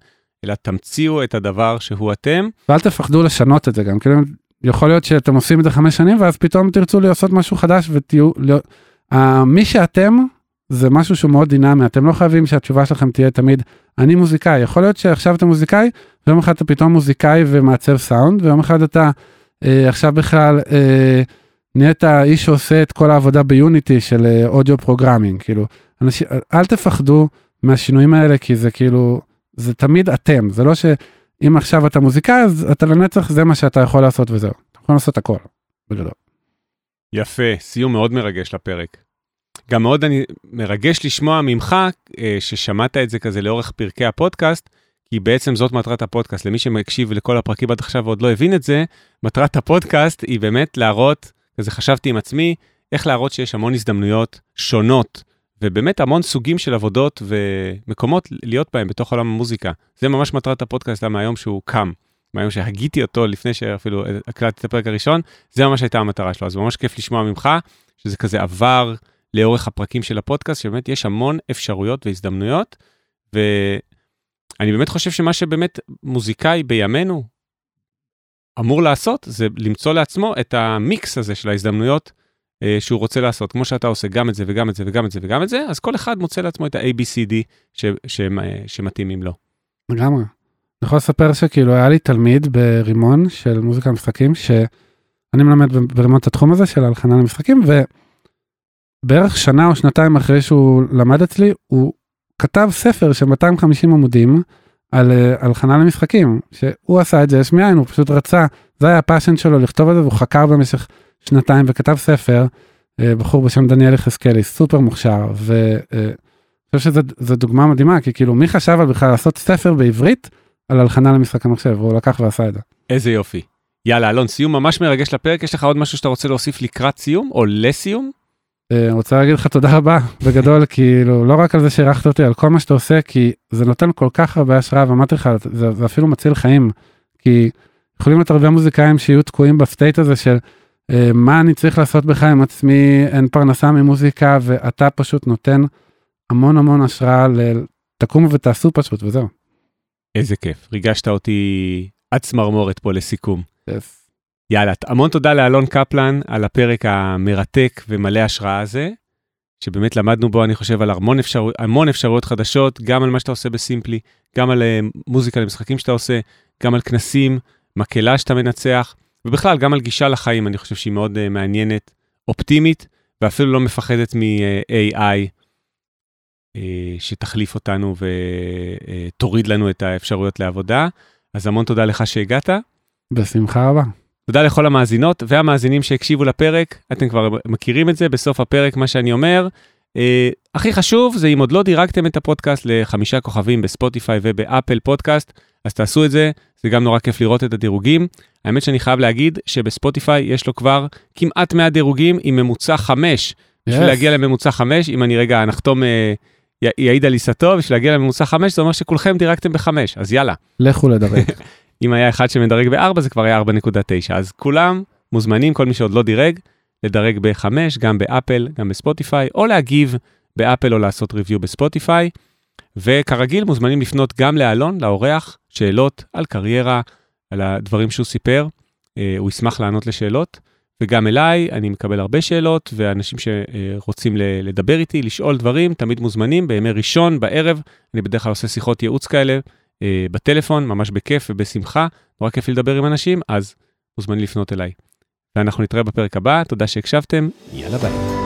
אלא תמציאו את הדבר שהוא אתם. ואל תפחדו לשנות את זה גם כאילו יכול להיות שאתם עושים את זה חמש שנים ואז פתאום תרצו לעשות משהו חדש ותהיו, לא, מי שאתם זה משהו שהוא מאוד דינמי, אתם לא חייבים שהתשובה שלכם תהיה תמיד אני מוזיקאי, יכול להיות שעכשיו אתה מוזיקאי ויום אחד אתה פתאום מוזיקאי ומעצב סאונד ויום אחד אתה אה, עכשיו בכלל אה, נהיית האיש שעושה את כל העבודה ב Unity של audio programming, כאילו, אנשים, אל תפחדו מהשינויים האלה כי זה כאילו, זה תמיד אתם, זה לא שאם עכשיו אתה מוזיקאי אז אתה לנצח זה מה שאתה יכול לעשות וזהו, אתה יכול לעשות הכל, בגדול. יפה, סיום מאוד מרגש לפרק. גם מאוד אני מרגש לשמוע ממך אה, ששמעת את זה כזה לאורך פרקי הפודקאסט, כי בעצם זאת מטרת הפודקאסט. למי שמקשיב לכל הפרקים עד עכשיו ועוד לא הבין את זה, מטרת הפודקאסט היא באמת להראות, כזה חשבתי עם עצמי, איך להראות שיש המון הזדמנויות שונות, ובאמת המון סוגים של עבודות ומקומות להיות בהם בתוך עולם המוזיקה. זה ממש מטרת הפודקאסט מהיום שהוא קם. מהיום שהגיתי אותו לפני שאפילו הקלטתי את הפרק הראשון, זה ממש הייתה המטרה שלו. אז ממש כיף לשמוע ממך, שזה כזה עבר לאורך הפרקים של הפודקאסט, שבאמת יש המון אפשרויות והזדמנויות, ואני באמת חושב שמה שבאמת מוזיקאי בימינו אמור לעשות, זה למצוא לעצמו את המיקס הזה של ההזדמנויות אה, שהוא רוצה לעשות. כמו שאתה עושה גם את זה וגם את זה וגם את זה וגם את זה, אז כל אחד מוצא לעצמו את ה-ABCD ש- ש- שמתאימים לו. לגמרי. אני יכול לספר שכאילו היה לי תלמיד ברימון של מוזיקה למשחקים, שאני מלמד ברימון את התחום הזה של הלחנה למשחקים, ובערך שנה או שנתיים אחרי שהוא למד אצלי, הוא כתב ספר של 250 עמודים על הלחנה אה, למשחקים, שהוא עשה את זה יש מאין, הוא פשוט רצה, זה היה הפאשן שלו לכתוב את זה, והוא חקר במשך שנתיים וכתב ספר, אה, בחור בשם דניאל יחזקאלי, סופר מוכשר, ואני חושב שזו דוגמה מדהימה, כי כאילו מי חשב על בכלל לעשות ספר בעברית על הלחנה למשחק המחשב, והוא לקח ועשה את זה. איזה יופי. יאללה, אלון, סיום ממש מרגש לפרק, יש לך עוד משהו שאתה רוצה להוסיף לקראת סיום, או לסיום? אני אה, רוצה להגיד לך תודה רבה בגדול כאילו לא רק על זה שאירחת אותי על כל מה שאתה עושה כי זה נותן כל כך הרבה השראה ואמרתי לך זה, זה אפילו מציל חיים כי יכולים להיות הרבה מוזיקאים שיהיו תקועים ב state הזה של אה, מה אני צריך לעשות בחיים עם עצמי, אין פרנסה ממוזיקה, ואתה פשוט נותן המון המון השראה ל... תקומו ותעשו פשוט וזהו. איזה כיף, ריגשת אותי עד צמרמורת פה לסיכום. Yes. יאללה, המון תודה לאלון קפלן על הפרק המרתק ומלא השראה הזה, שבאמת למדנו בו, אני חושב, על המון, אפשר... המון אפשרויות חדשות, גם על מה שאתה עושה בסימפלי, גם על uh, מוזיקה למשחקים שאתה עושה, גם על כנסים, מקהלה שאתה מנצח. ובכלל, גם על גישה לחיים, אני חושב שהיא מאוד uh, מעניינת, אופטימית, ואפילו לא מפחדת מ-AI, uh, אה, שתחליף אותנו ותוריד לנו את האפשרויות לעבודה. אז המון תודה לך שהגעת. בשמחה רבה. תודה לכל המאזינות והמאזינים שהקשיבו לפרק, אתם כבר מכירים את זה, בסוף הפרק מה שאני אומר. Uh, הכי חשוב זה אם עוד לא דירגתם את הפודקאסט לחמישה כוכבים בספוטיפיי ובאפל פודקאסט, אז תעשו את זה, זה גם נורא כיף לראות את הדירוגים. האמת שאני חייב להגיד שבספוטיפיי יש לו כבר כמעט 100 דירוגים עם ממוצע 5. Yes. בשביל להגיע לממוצע 5, אם אני רגע נחתום, אה, יעיד על עיסתו, בשביל להגיע לממוצע 5 זה אומר שכולכם דירקתם ב-5, אז יאללה. לכו לדרג. אם היה אחד שמדרג ב-4 זה כבר היה 4.9, אז כולם מוזמנים, כל מי שעוד לא דירג, לדרג ב-5, גם באפל, גם בספוטיפיי, או להגיב באפל או לעשות review בספוטיפיי. וכרגיל מוזמנים לפנות גם לאלון, לאורח, שאלות על קריירה, על הדברים שהוא סיפר, אה, הוא ישמח לענות לשאלות. וגם אליי, אני מקבל הרבה שאלות, ואנשים שרוצים לדבר איתי, לשאול דברים, תמיד מוזמנים. בימי ראשון, בערב, אני בדרך כלל עושה שיחות ייעוץ כאלה אה, בטלפון, ממש בכיף ובשמחה. נורא כיף לי לדבר עם אנשים, אז מוזמנים לפנות אליי. ואנחנו נתראה בפרק הבא, תודה שהקשבתם, יאללה ביי.